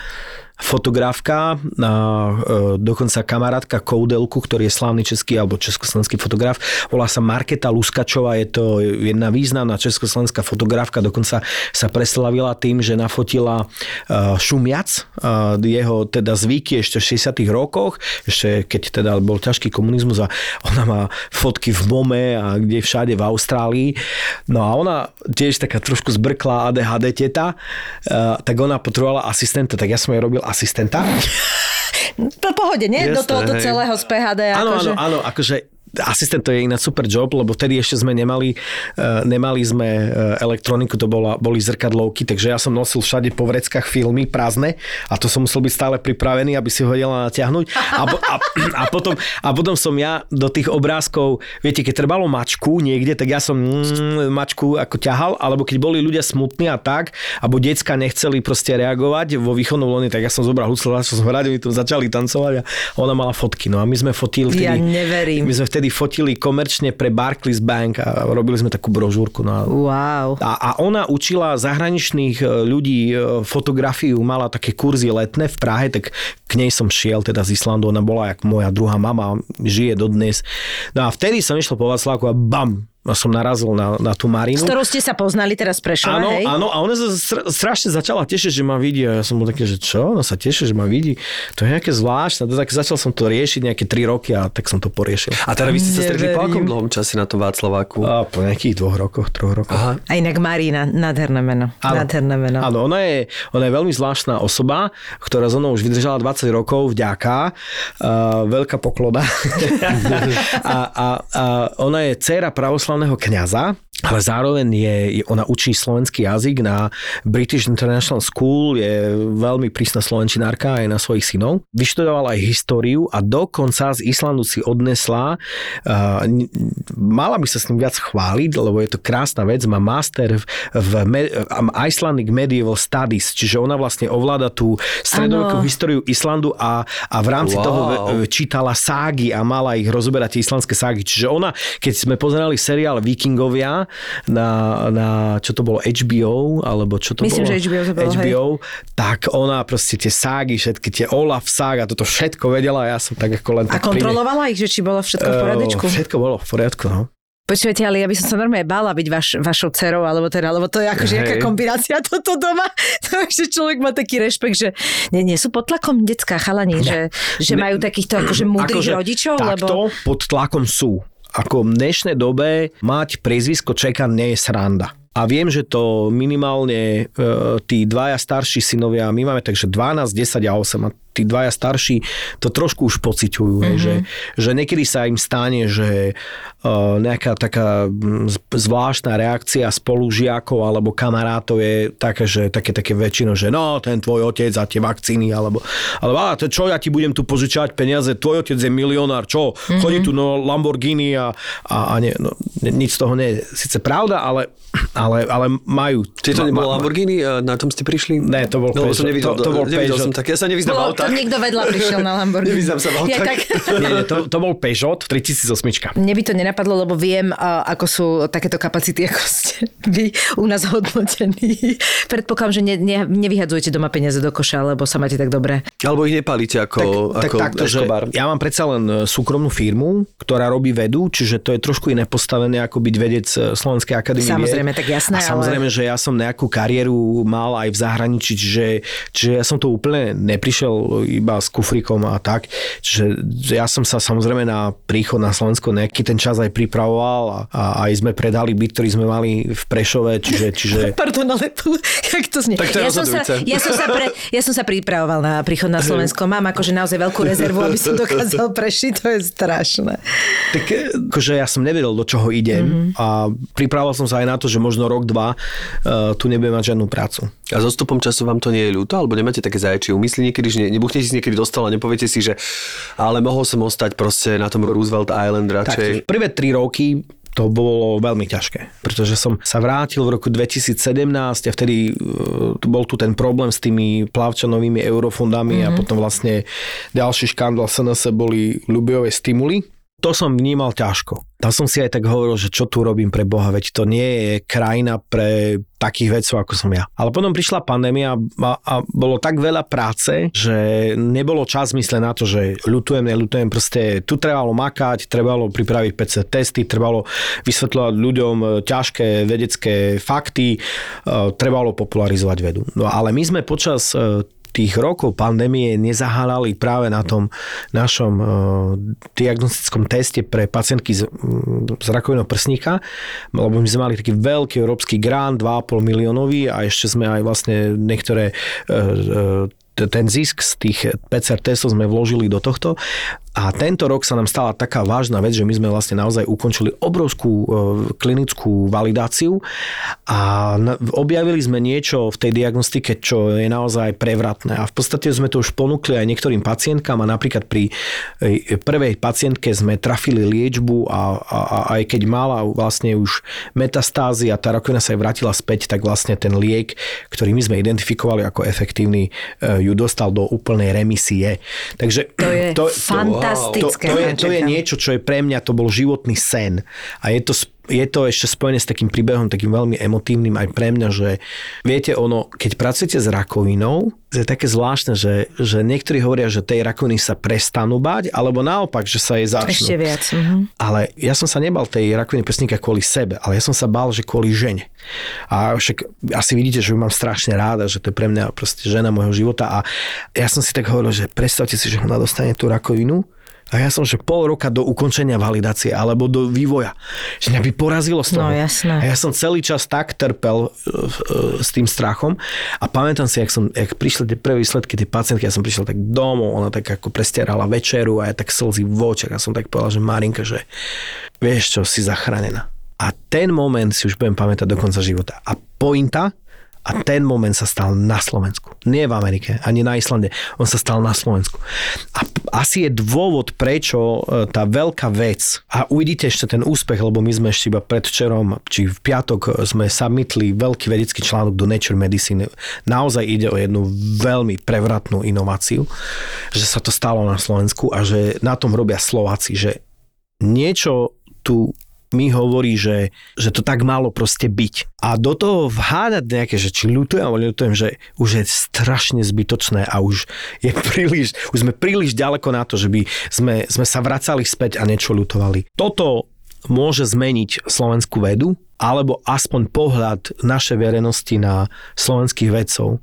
fotografka, a, e, dokonca kamarátka Koudelku, ktorý je slávny český alebo československý fotograf. Volá sa Marketa Luskačová, je to jedna významná československá fotografka, dokonca sa preslavila tým, že nafotila e, Šumiac, e, jeho teda zvyky ešte v 60 rokoch, ešte keď teda bol ťažký komunizmus a ona má fotky v Mome a kde všade v Austrálii. No a ona tiež taká trošku zbrklá ADHD teta, tak ona potrebovala asistenta, tak ja som jej robil asistenta. Po pohode, nie? Do Jasné, tohoto hej. celého z PHD. Áno, akože. áno, áno, akože asistent to je iná super job, lebo vtedy ešte sme nemali, uh, nemali sme uh, elektroniku, to bola, boli zrkadlovky, takže ja som nosil všade po vreckách filmy prázdne a to som musel byť stále pripravený, aby si ho vedela natiahnuť. A, a, a, potom, a potom som ja do tých obrázkov, viete, keď trebalo mačku niekde, tak ja som mm, mačku ako ťahal, alebo keď boli ľudia smutní a tak, alebo decka nechceli proste reagovať vo východnom lone, tak ja som zobral husle, som hľadil, my tu začali tancovať a ona mala fotky. No a my sme fotili vtedy, Ja neverím. my sme vtedy fotili komerčne pre Barclays Bank a robili sme takú brožúrku. No a, Wow. a, a ona učila zahraničných e, ľudí e, fotografiu, mala také kurzy letné v Prahe, tak k nej som šiel teda z Islandu, ona bola jak moja druhá mama, žije dodnes. No a vtedy som išiel po Václavku a bam, som narazil na, na tú Marinu. S ktorou ste sa poznali teraz Prešova, Áno, hej? áno, a ona sa str- strašne začala tešiť, že ma vidí a ja som bol taký, že čo, ona sa teší, že ma vidí. To je nejaké zvláštne, tak začal som to riešiť nejaké 3 roky a tak som to poriešil. A teda vy ste sa stretli po akom dlhom čase na tom Václaváku? A po nejakých dvoch rokoch, troch rokoch. Aha. A inak Marína, nádherné meno. Áno. Nádherné meno. Áno, ona je, ona je veľmi zvláštna osoba, ktorá so mnou už vydržala 20 rokov, vďaka. Uh, veľká poklona. a, a, a ona je dcéra pravoslavného kňaza, ale zároveň je, je, ona učí slovenský jazyk na British International School, je veľmi prísna slovenčinárka aj na svojich synov. Vyštudovala aj históriu a dokonca z Islandu si odnesla, uh, mala by sa s ním viac chváliť, lebo je to krásna vec, má master v, v me, Icelandic Medieval Studies, čiže ona vlastne ovláda tú stredovekú históriu Islandu a, a v rámci Wow. toho ve- čítala ságy a mala ich rozoberať tie islandské ságy. Čiže ona, keď sme pozerali seriál Vikingovia na, na čo to bolo, HBO, alebo čo to Myslím, bolo? že HBO to bolo, HBO, tak ona proste tie ságy, všetky tie Olaf ság a toto všetko vedela a ja som tak ako len A tak kontrolovala ich, že či bolo všetko v poriadečku? Eh, Všetko bolo v poriadku, no. Počujete, ale ja by som sa normálne bála byť vaš, vašou dcerou, alebo teda, lebo to je akože Hej. jaká kombinácia toto doma. To človek má taký rešpekt, že nie, nie sú pod tlakom detská chalani, že, že Ne. majú takýchto akože múdrych Akože rodičov, Takto lebo... pod tlakom sú. Ako v dnešnej dobe mať priezvisko Čekan nie je sranda. A viem, že to minimálne e, tí dvaja starší synovia, my máme takže 12, 10 a 8 a tí dvaja starší to trošku už pociťujú, mm-hmm. že, že niekedy sa im stane, že e, nejaká taká zvláštna reakcia spolužiakov alebo kamarátov je taká, že také, také väčšinou, že no, ten tvoj otec a tie vakcíny, alebo, alebo a to čo, ja ti budem tu požičať peniaze, tvoj otec je milionár, čo, mm-hmm. chodí tu no Lamborghini a, a, a nie, no, nič z toho nie je síce pravda, ale, ale, ale majú. Či to ma- nebolo ma- Lamborghini, a na tom ste prišli? Ne, to bol no, Peugeot. som nevidel, To- to bol nevidel Peugeot. som tak, ja sa nevyznám v Bolo, autách. to niekto vedľa prišiel na Lamborghini. Nevyznám sa v Ja, tak, Nie, nie, to, to bol Peugeot 3008. Mne by to nenapadlo, lebo viem, ako sú takéto kapacity, ako ste vy u nás hodnotení. Predpokladám, že ne, ne, nevyhadzujete doma peniaze do koša, lebo sa máte tak dobre. Alebo ich nepálite ako, tak, ako tak takto, že ja mám predsa len e, súkromnú firmu, ktorá robí vedu, čiže to je trošku iné postavené ako byť vedec e, Slovenskej akadémie. Samozrejme, tak jasné, A samozrejme, ale- že ja som nejakú kariéru mal aj v zahraničí, čiže, čiže ja som to úplne neprišiel iba s kufrikom a tak. Čiže ja som sa samozrejme na príchod na Slovensko nejaký ten čas aj pripravoval a, a aj sme predali byt, ktorý sme mali v Prešove, čiže, čiže Pardon, ale to, jak to znie. Tak to ja, som sa, ja, som sa pre, ja som sa pripravoval na príchod na Slovensko. Mám akože naozaj veľkú rezervu, aby som dokázal prešiť. To je strašné. Tak e, akože ja som nevedel, do čoho idem mm-hmm. a pripravoval som sa aj na to, že možno rok, dva uh, tu nebudem mať žiadnu prácu. A so stupom času vám to nie je ľúto? Alebo nemáte také zaječie úmysly niekedy, že ne, nebuchnete si niekedy dostal a nepoviete si, že ale mohol som ostať proste na tom Roosevelt Island radšej. Tak, prvé tri roky to bolo veľmi ťažké, pretože som sa vrátil v roku 2017 a vtedy uh, bol tu ten problém s tými plavčanovými eurofondami mm-hmm. a potom vlastne ďalší škandál SNS boli ľubiové stimuly. To som vnímal ťažko. Tam som si aj tak hovoril, že čo tu robím pre Boha, veď to nie je krajina pre takých vedcov, ako som ja. Ale potom prišla pandémia a, a bolo tak veľa práce, že nebolo čas mysle na to, že ľutujem, neľutujem, proste tu trebalo makať, trebalo pripraviť PC testy, trebalo vysvetľovať ľuďom e, ťažké vedecké fakty, e, trebalo popularizovať vedu. No ale my sme počas e, tých rokov pandémie nezahálali práve na tom našom uh, diagnostickom teste pre pacientky z, mm, z rakovinou prsníka, lebo my sme mali taký veľký európsky grant, 2,5 miliónový a ešte sme aj vlastne niektoré uh, t- ten zisk z tých PCR testov sme vložili do tohto a tento rok sa nám stala taká vážna vec, že my sme vlastne naozaj ukončili obrovskú e, klinickú validáciu a objavili sme niečo v tej diagnostike, čo je naozaj prevratné. A v podstate sme to už ponúkli aj niektorým pacientkám a napríklad pri e, prvej pacientke sme trafili liečbu a, a, a aj keď mala vlastne už metastázy a tá rakovina sa jej vrátila späť, tak vlastne ten liek, ktorý my sme identifikovali ako efektívny, e, ju dostal do úplnej remisie. Takže To je to, fantastické. to, to, je, to je niečo, čo je pre mňa, to bol životný sen. A je to, je to ešte spojené s takým príbehom, takým veľmi emotívnym aj pre mňa, že viete, ono, keď pracujete s rakovinou, je také zvláštne, že, že niektorí hovoria, že tej rakoviny sa prestanú bať, alebo naopak, že sa jej začnú. Ešte viac. Mhm. Ale ja som sa nebal tej rakoviny prsníka kvôli sebe, ale ja som sa bál, že kvôli žene. A však asi vidíte, že ju mám strašne ráda, že to je pre mňa proste žena môjho života a ja som si tak hovoril, že predstavte si, že ona dostane tú rakovinu a ja som, že pol roka do ukončenia validácie alebo do vývoja. Že mňa by porazilo z toho. No, jasné. A ja som celý čas tak trpel uh, uh, s tým strachom a pamätám si, jak, som, jak prišli tie prvé výsledky, tie pacientky, ja som prišiel tak domov, ona tak ako prestierala večeru a ja tak slzy v očiach a som tak povedal, že Marinka, že vieš čo, si zachránená. A ten moment si už budem pamätať do konca života. A pointa, a ten moment sa stal na Slovensku. Nie v Amerike, ani na Islande. On sa stal na Slovensku. A asi je dôvod, prečo e, tá veľká vec, a uvidíte ešte ten úspech, lebo my sme ešte iba predvčerom, či v piatok sme submitli veľký vedecký článok do Nature Medicine. Naozaj ide o jednu veľmi prevratnú inováciu, že sa to stalo na Slovensku a že na tom robia Slováci, že niečo tu mi hovorí, že, že to tak malo proste byť. A do toho vhádať nejaké, že či ľutujem alebo ľutujem, že už je strašne zbytočné a už je príliš, už sme príliš ďaleko na to, že by sme, sme sa vracali späť a niečo ľutovali. Toto môže zmeniť slovenskú vedu, alebo aspoň pohľad našej verejnosti na slovenských vedcov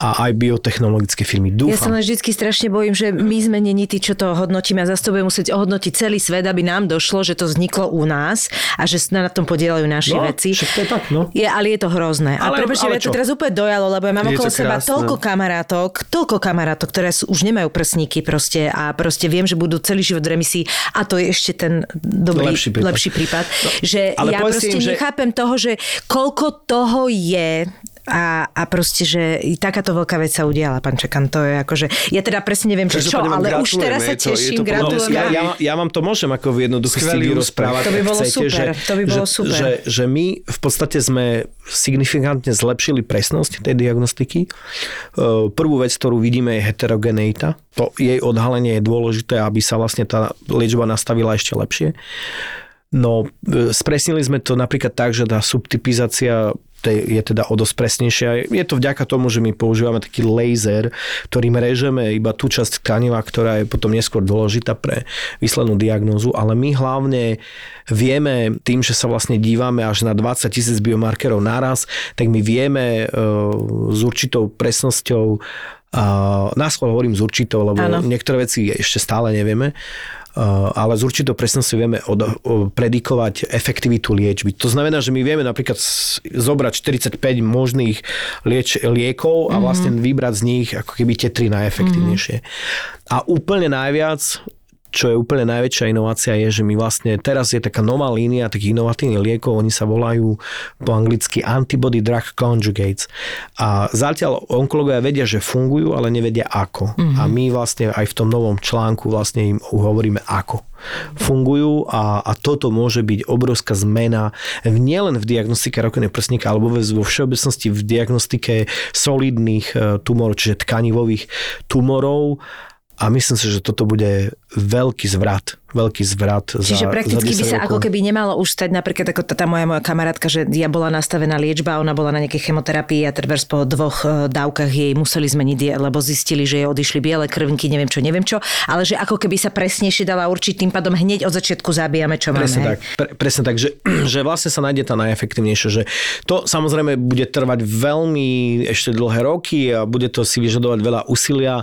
a aj biotechnologické firmy. Dúfam. Ja sa len vždy strašne bojím, že my sme není tí, čo to hodnotíme a zase to bude musieť ohodnotiť celý svet, aby nám došlo, že to vzniklo u nás a že sa na tom podielajú naši No, veci. to je tak, no. Je, ale je to hrozné. Ale- a prepáčte, mňa to teraz úplne dojalo, lebo ja mám Je okolo to seba toľko kamarátok, toľko kamarátok, ktoré sú, už nemajú prsníky proste a proste viem, že budú celý život v remisii a to je ešte ten dobrý, Lepší prípad. lepší prípad. No, že ale ja proste im, že- nechápem toho, že koľko toho je a, a proste, že i takáto veľká vec sa udiala, pán Čekan, to je akože, ja teda presne neviem, že čo, vám ale už teraz sa teším, to gratulujem. ja, vám. ja, ja vám to môžem ako v jednoduchosti vyrozprávať. To by bolo chcete, super, že, to by bolo že, super. Že, že my v podstate sme signifikantne zlepšili presnosť tej diagnostiky. E, Prvú vec, ktorú vidíme, je heterogeneita. To jej odhalenie je dôležité, aby sa vlastne tá liečba nastavila ešte lepšie. No, e, spresnili sme to napríklad tak, že tá subtypizácia je teda o dosť presnejšia. Je to vďaka tomu, že my používame taký laser, ktorým režeme iba tú časť tkaniva, ktorá je potom neskôr dôležitá pre výslednú diagnózu, ale my hlavne vieme tým, že sa vlastne dívame až na 20 tisíc biomarkerov naraz, tak my vieme e, s určitou presnosťou a náskôr hovorím s určitou, lebo Áno. niektoré veci ešte stále nevieme, uh, ale s určitou presnosťou vieme od, o, predikovať efektivitu liečby. To znamená, že my vieme napríklad zobrať 45 možných lieč, liekov a vlastne vybrať z nich ako keby tie tri najefektívnejšie. A úplne najviac čo je úplne najväčšia inovácia, je, že my vlastne teraz je taká nová línia takých inovatívnych liekov, oni sa volajú po anglicky antibody drug conjugates. A zatiaľ onkologovia vedia, že fungujú, ale nevedia ako. Mm-hmm. A my vlastne aj v tom novom článku vlastne im hovoríme ako fungujú a, a toto môže byť obrovská zmena v, nielen v diagnostike rakoviny prsníka, alebo vo všeobecnosti v diagnostike solidných e, tumorov, čiže tkanivových tumorov a myslím si, že toto bude veľký zvrat. Veľký zvrat Čiže za, prakticky by za 10 sa rokov. ako keby nemalo už stať napríklad ako tá, tá moja, moja kamarátka, že ja bola nastavená liečba, ona bola na nejakej chemoterapii a trebárs po dvoch e, dávkach jej museli zmeniť, lebo zistili, že jej odišli biele krvinky, neviem čo, neviem čo, ale že ako keby sa presnejšie dala určiť, tým pádom hneď od začiatku zabíjame, čo máme. Presne hej. tak, pre, presne tak že, že vlastne sa nájde tá najefektívnejšia, že to samozrejme bude trvať veľmi ešte dlhé roky a bude to si vyžadovať veľa úsilia a,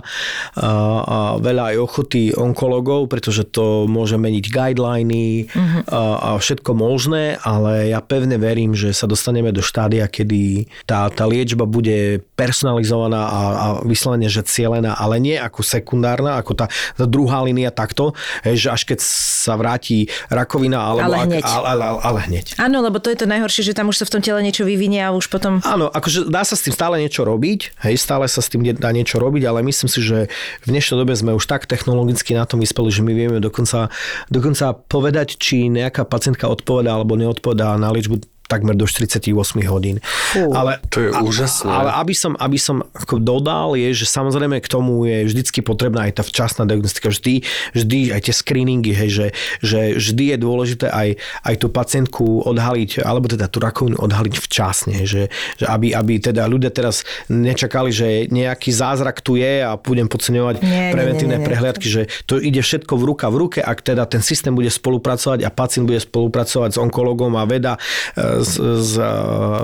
a veľa aj ochoty onkologov, pretože to môže meniť guideliny a, a všetko možné, ale ja pevne verím, že sa dostaneme do štádia, kedy tá, tá liečba bude personalizovaná a, a vyslovene, že cielená, ale nie ako sekundárna, ako tá, tá druhá línia takto, že až keď sa vráti rakovina, alebo Ale ak- hneď. ale, ale, ale hneď. Áno, lebo to je to najhoršie, že tam už sa v tom tele niečo vyvinie a už potom... Áno, akože dá sa s tým stále niečo robiť, hej, stále sa s tým dá niečo robiť, ale myslím si, že v dnešnej dobe sme už tak technologicky na tom vyspeli, že my vieme dokonca, dokonca povedať, či nejaká pacientka odpovedá alebo neodpovedá na liečbu takmer do 48 hodín. Fú, ale, to je úžasné. Ale aby som, aby som ako dodal, je, že samozrejme k tomu je vždycky potrebná aj tá včasná diagnostika. Vždy, vždy aj tie screeningy, hej, že, že vždy je dôležité aj, aj tú pacientku odhaliť, alebo teda tú rakovinu odhaliť včasne. Že, že aby, aby teda ľudia teraz nečakali, že nejaký zázrak tu je a budem podceňovať nie, preventívne nie, nie, nie. prehliadky, že to ide všetko v ruka v ruke, ak teda ten systém bude spolupracovať a pacient bude spolupracovať s onkologom a veda e, s, s e,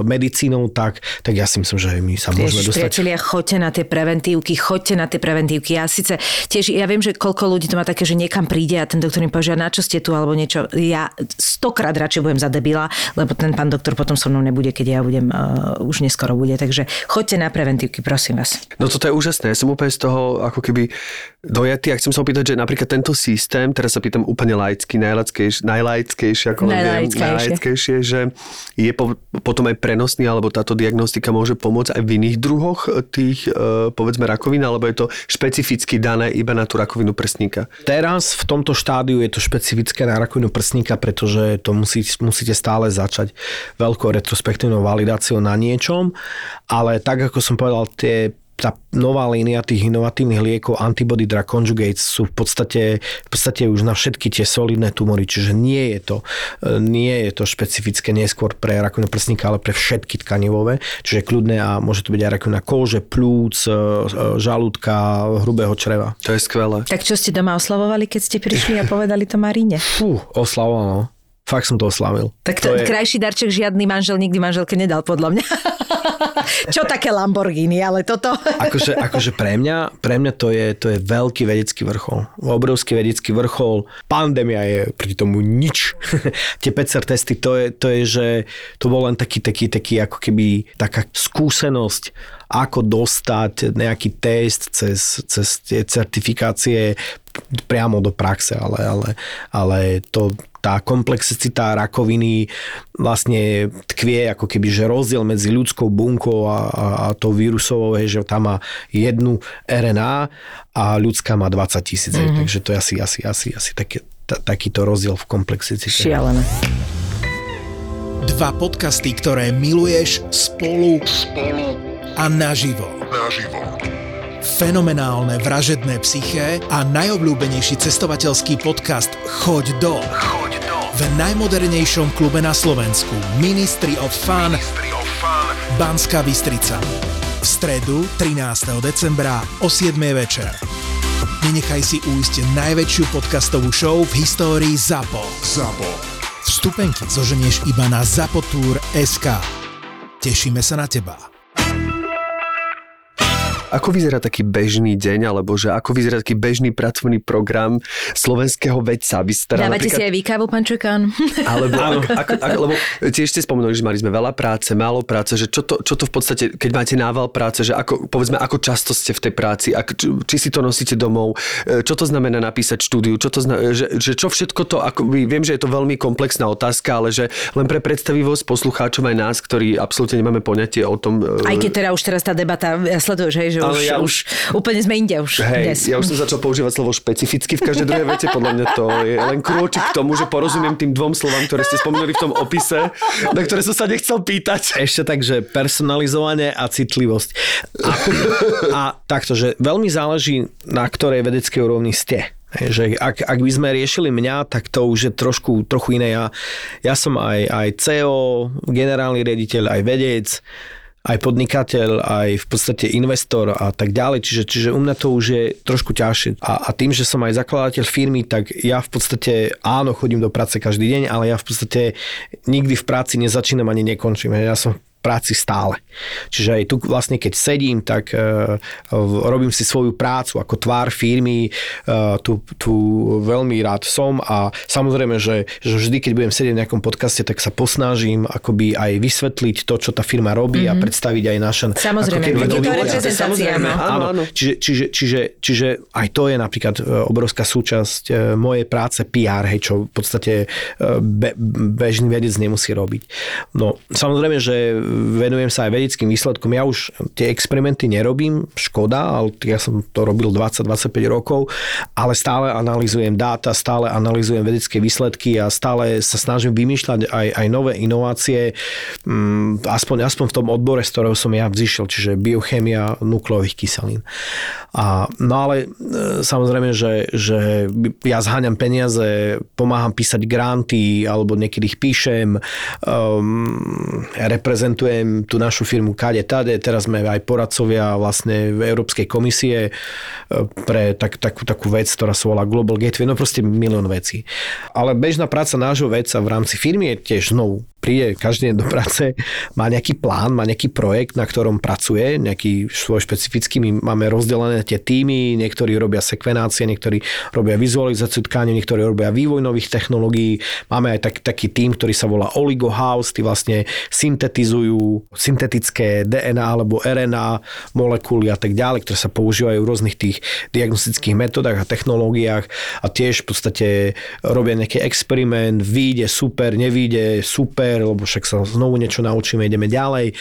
medicínou, tak, tak ja si myslím, že my sa môžeme Ježiš, dostať. Priatelia, choďte na tie preventívky, choďte na tie preventívky. Ja síce tiež, ja viem, že koľko ľudí to má také, že niekam príde a ten doktor im povie, na čo ste tu alebo niečo. Ja stokrát radšej budem za debila, lebo ten pán doktor potom so mnou nebude, keď ja budem, uh, už neskoro bude. Takže choďte na preventívky, prosím vás. No toto je úžasné. Ja som úplne z toho ako keby dojatý a chcem sa opýtať, že napríklad tento systém, teraz sa pýtam úplne laicky, najlaickejšie, najlaickejšie ako len viem, najlaickejšie, že je po, potom aj prenosný, alebo táto diagnostika môže pomôcť aj v iných druhoch tých, uh, povedzme, rakovín, alebo je to špecificky dané iba na tú rakovinu prsníka? Teraz v tomto štádiu je to špecifické na rakovinu prsníka, pretože to musí, musíte stále začať veľkou retrospektívnou validáciou na niečom, ale tak ako som povedal, tie tá nová línia tých inovatívnych liekov antibody drug conjugates sú v podstate, v podstate už na všetky tie solidné tumory, čiže nie je to, e, nie je to špecifické neskôr pre rakovinu prsníka, ale pre všetky tkanivové, čiže kľudné a môže to byť aj rakovina kože, plúc, e, e, žalúdka, hrubého čreva. To je skvelé. Tak čo ste doma oslavovali, keď ste prišli a povedali to Marine? Fú, oslavoval, no. Fakt som to oslavil. Tak to, to je... krajší darček žiadny manžel nikdy manželke nedal, podľa mňa. Čo také Lamborghini, ale toto... akože, akože pre mňa, pre mňa to, je, to je veľký vedecký vrchol. Obrovský vedecký vrchol. Pandémia je proti tomu nič. Tie PCR testy, to je, to je, že to bol len taký, taký, taký ako keby taká skúsenosť ako dostať nejaký test cez, cez tie certifikácie priamo do praxe, ale, ale, ale to, tá komplexicita rakoviny vlastne tkvie ako keby, že rozdiel medzi ľudskou bunkou a, a, a tou vírusovou je, že tam má jednu RNA a ľudská má 20 tisíc. Mm-hmm. Takže to je asi, asi, asi, asi taký, t- takýto rozdiel v komplexicite. Šialené. Dva podcasty, ktoré miluješ spolu, spolu a naživo. Naživo fenomenálne vražedné psyché a najobľúbenejší cestovateľský podcast Choď do. Choď do. V najmodernejšom klube na Slovensku Ministry of Fun, Ministry of Fun. Banská Bystrica. V stredu 13. decembra o 7. večer. Nenechaj si újsť najväčšiu podcastovú show v histórii ZAPO. ZAPO. Vstupenky zoženieš iba na zapotur.sk. Tešíme sa na teba. Ako vyzerá taký bežný deň, alebo že ako vyzerá taký bežný pracovný program slovenského vedca? Vy Dávate si aj výkavu, pán Čekán? Alebo, ako, ako, ako, lebo tiež ste spomenuli, že mali sme veľa práce, málo práce, že čo to, čo to v podstate, keď máte nával práce, že ako, povedzme, ako často ste v tej práci, ak, či, či si to nosíte domov, e, čo to znamená napísať štúdiu, čo to znamená, že, že čo všetko to, ako, viem, že je to veľmi komplexná otázka, ale že len pre predstavivosť poslucháčov aj nás, ktorí absolútne nemáme poňatie o tom. E, aj keď teda už teraz tá debata sleduješ, hej, že ale už, ja už, úplne sme inde už hej, dnes. Ja už som začal používať slovo špecificky v každej druhej vete. Podľa mňa to je len krôčik k tomu, že porozumiem tým dvom slovám, ktoré ste spomenuli v tom opise, na ktoré som sa nechcel pýtať. Ešte tak, že personalizovanie a citlivosť. A, a takto, že veľmi záleží, na ktorej vedeckej úrovni ste. Že ak, ak by sme riešili mňa, tak to už je trošku, trochu iné. Ja, ja som aj, aj CEO, generálny riaditeľ, aj vedec aj podnikateľ, aj v podstate investor a tak ďalej. Čiže, čiže u mňa to už je trošku ťažšie. A, a tým, že som aj zakladateľ firmy, tak ja v podstate áno, chodím do práce každý deň, ale ja v podstate nikdy v práci nezačínam ani nekončím. Ja som práci stále. Čiže aj tu vlastne keď sedím, tak uh, robím si svoju prácu ako tvár firmy, uh, tu, tu veľmi rád som a samozrejme, že, že vždy, keď budem sedieť v nejakom podcaste, tak sa posnažím akoby aj vysvetliť to, čo tá firma robí mm-hmm. a mhm. predstaviť aj naše... Samozrejme, ako je to reprezentácia. Samozrejme, áno. áno. Čiže, čiže, čiže, čiže aj to je napríklad obrovská súčasť mojej práce PR, hej, čo v podstate be, bežný vedec nemusí robiť. No, samozrejme, že venujem sa aj vedeckým výsledkom. Ja už tie experimenty nerobím, škoda, ale ja som to robil 20-25 rokov, ale stále analizujem dáta, stále analizujem vedecké výsledky a stále sa snažím vymýšľať aj, aj nové inovácie, mm, aspoň, aspoň v tom odbore, z ktorého som ja vzýšiel, čiže biochémia nukleových kyselín. A, no ale e, samozrejme, že, že ja zháňam peniaze, pomáham písať granty, alebo niekedy ich píšem, um, reprezentujem tú našu firmu Kade Tade, teraz sme aj poradcovia vlastne v Európskej komisie e, pre tak, takú, takú vec, ktorá sa volá Global Gateway, no proste milión vecí. Ale bežná práca nášho vedca v rámci firmy je tiež znovu príde každý deň do práce, má nejaký plán, má nejaký projekt, na ktorom pracuje, nejaký svoj špecifický. My máme rozdelené tie týmy, niektorí robia sekvenácie, niektorí robia vizualizáciu tkáne, niektorí robia vývoj nových technológií. Máme aj tak, taký tým, ktorý sa volá Oligo House, tí vlastne syntetizujú syntetické DNA alebo RNA molekuly a tak ďalej, ktoré sa používajú v rôznych tých diagnostických metodách a technológiách a tiež v podstate robia nejaký experiment, vyjde super, nevíde super, lebo však sa znovu niečo naučíme, ideme ďalej,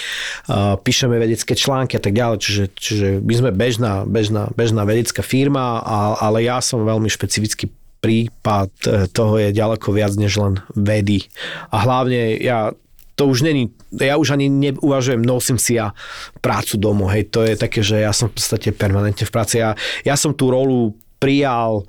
píšeme vedecké články a tak ďalej, čiže, čiže my sme bežná, bežná, bežná vedecká firma, ale ja som veľmi špecifický prípad e, toho je ďaleko viac než len vedy. A hlavne ja to už není, ja už ani neuvažujem, nosím si ja prácu domov, hej, to je také, že ja som v podstate permanentne v práci. Ja, ja som tú rolu prijal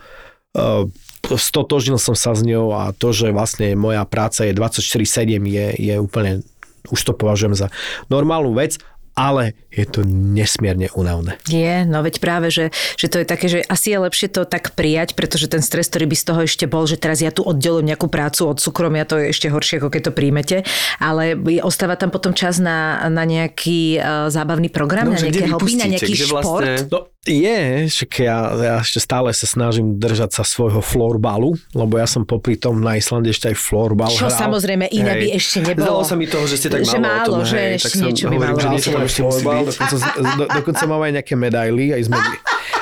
uh, stotožnil som sa s ňou a to, že vlastne moja práca je 24-7 je, je úplne, už to považujem za normálnu vec ale je to nesmierne únavné. Je, no veď práve, že, že to je také, že asi je lepšie to tak prijať, pretože ten stres, ktorý by z toho ešte bol, že teraz ja tu oddelujem nejakú prácu od súkromia, to je ešte horšie, ako keď to príjmete, ale ostáva tam potom čas na, na nejaký uh, zábavný program, no, na nejaké hobby, na nejaký šport. Vlastne... No, je, však ja, ja ešte stále sa snažím držať sa svojho florbalu, lebo ja som popri tom na Islande ešte aj florbal Čo hral. samozrejme iné by ešte nebolo. Zdalo sa mi toho, že ste tak že málo, tom, že hej, ešte niečo by malo. Že niečo tam ešte musí byť. Dokonca, do, dokonca mám aj nejaké medaily, aj sme,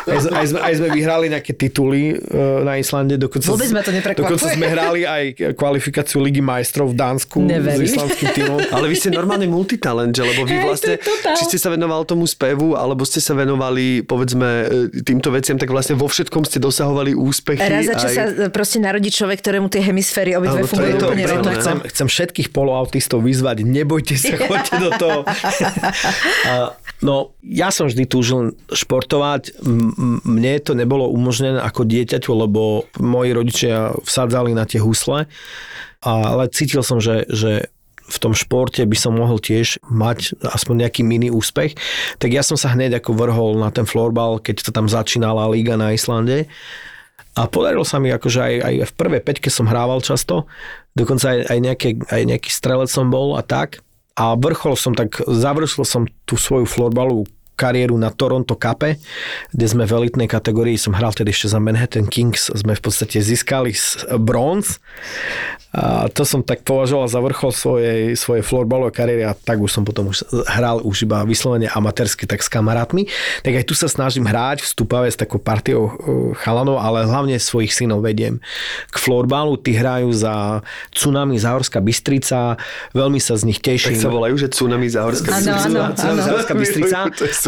aj, aj, sme, aj sme vyhrali nejaké tituly uh, na Islande. Dokonca, Vôbec ma to neprekvapuje. Dokonca sme hrali aj kvalifikáciu Ligy majstrov v Dánsku Neverím. s islandským týmom. Ale vy ste normálne multitalent, že? lebo vy vlastne, či ste sa venoval tomu spevu, alebo ste sa venovali, povedzme, e, týmto veciam, tak vlastne vo všetkom ste dosahovali úspechy. Raz za čo aj... sa proste narodí človek, ktorému tie hemisféry obidve fungujú to, úplne rovnako. Chcem, chcem všetkých poloautistov vyzvať, nebojte sa, choďte do toho. no, ja som vždy túžil športovať. Mne to nebolo umožnené ako dieťaťu, lebo moji rodičia vsadzali na tie husle, ale cítil som, že, že v tom športe by som mohol tiež mať aspoň nejaký mini úspech, tak ja som sa hneď ako vrhol na ten florbal, keď to tam začínala liga na Islande. A podarilo sa mi, akože aj, aj v prvej peťke som hrával často, dokonca aj, aj, nejaké, aj nejaký strelec som bol a tak. A vrchol som tak, završil som tú svoju florbalovú kariéru na Toronto Cup, kde sme v elitnej kategórii, som hral vtedy ešte za Manhattan Kings, sme v podstate získali bronz a to som tak považoval za vrchol svojej, svojej florbalovej kariéry a tak už som potom už hral už iba vyslovene amatérsky, tak s kamarátmi. Tak aj tu sa snažím hrať v Stupave s takou partiou uh, chalanov, ale hlavne svojich synov vediem k florbalu. Tí hrajú za Tsunami Záhorská Bystrica, veľmi sa z nich teším. Tak sa volajú, že Tsunami Záhorská Bystrica? Áno, áno, Tsunami Záhorská Bystrica.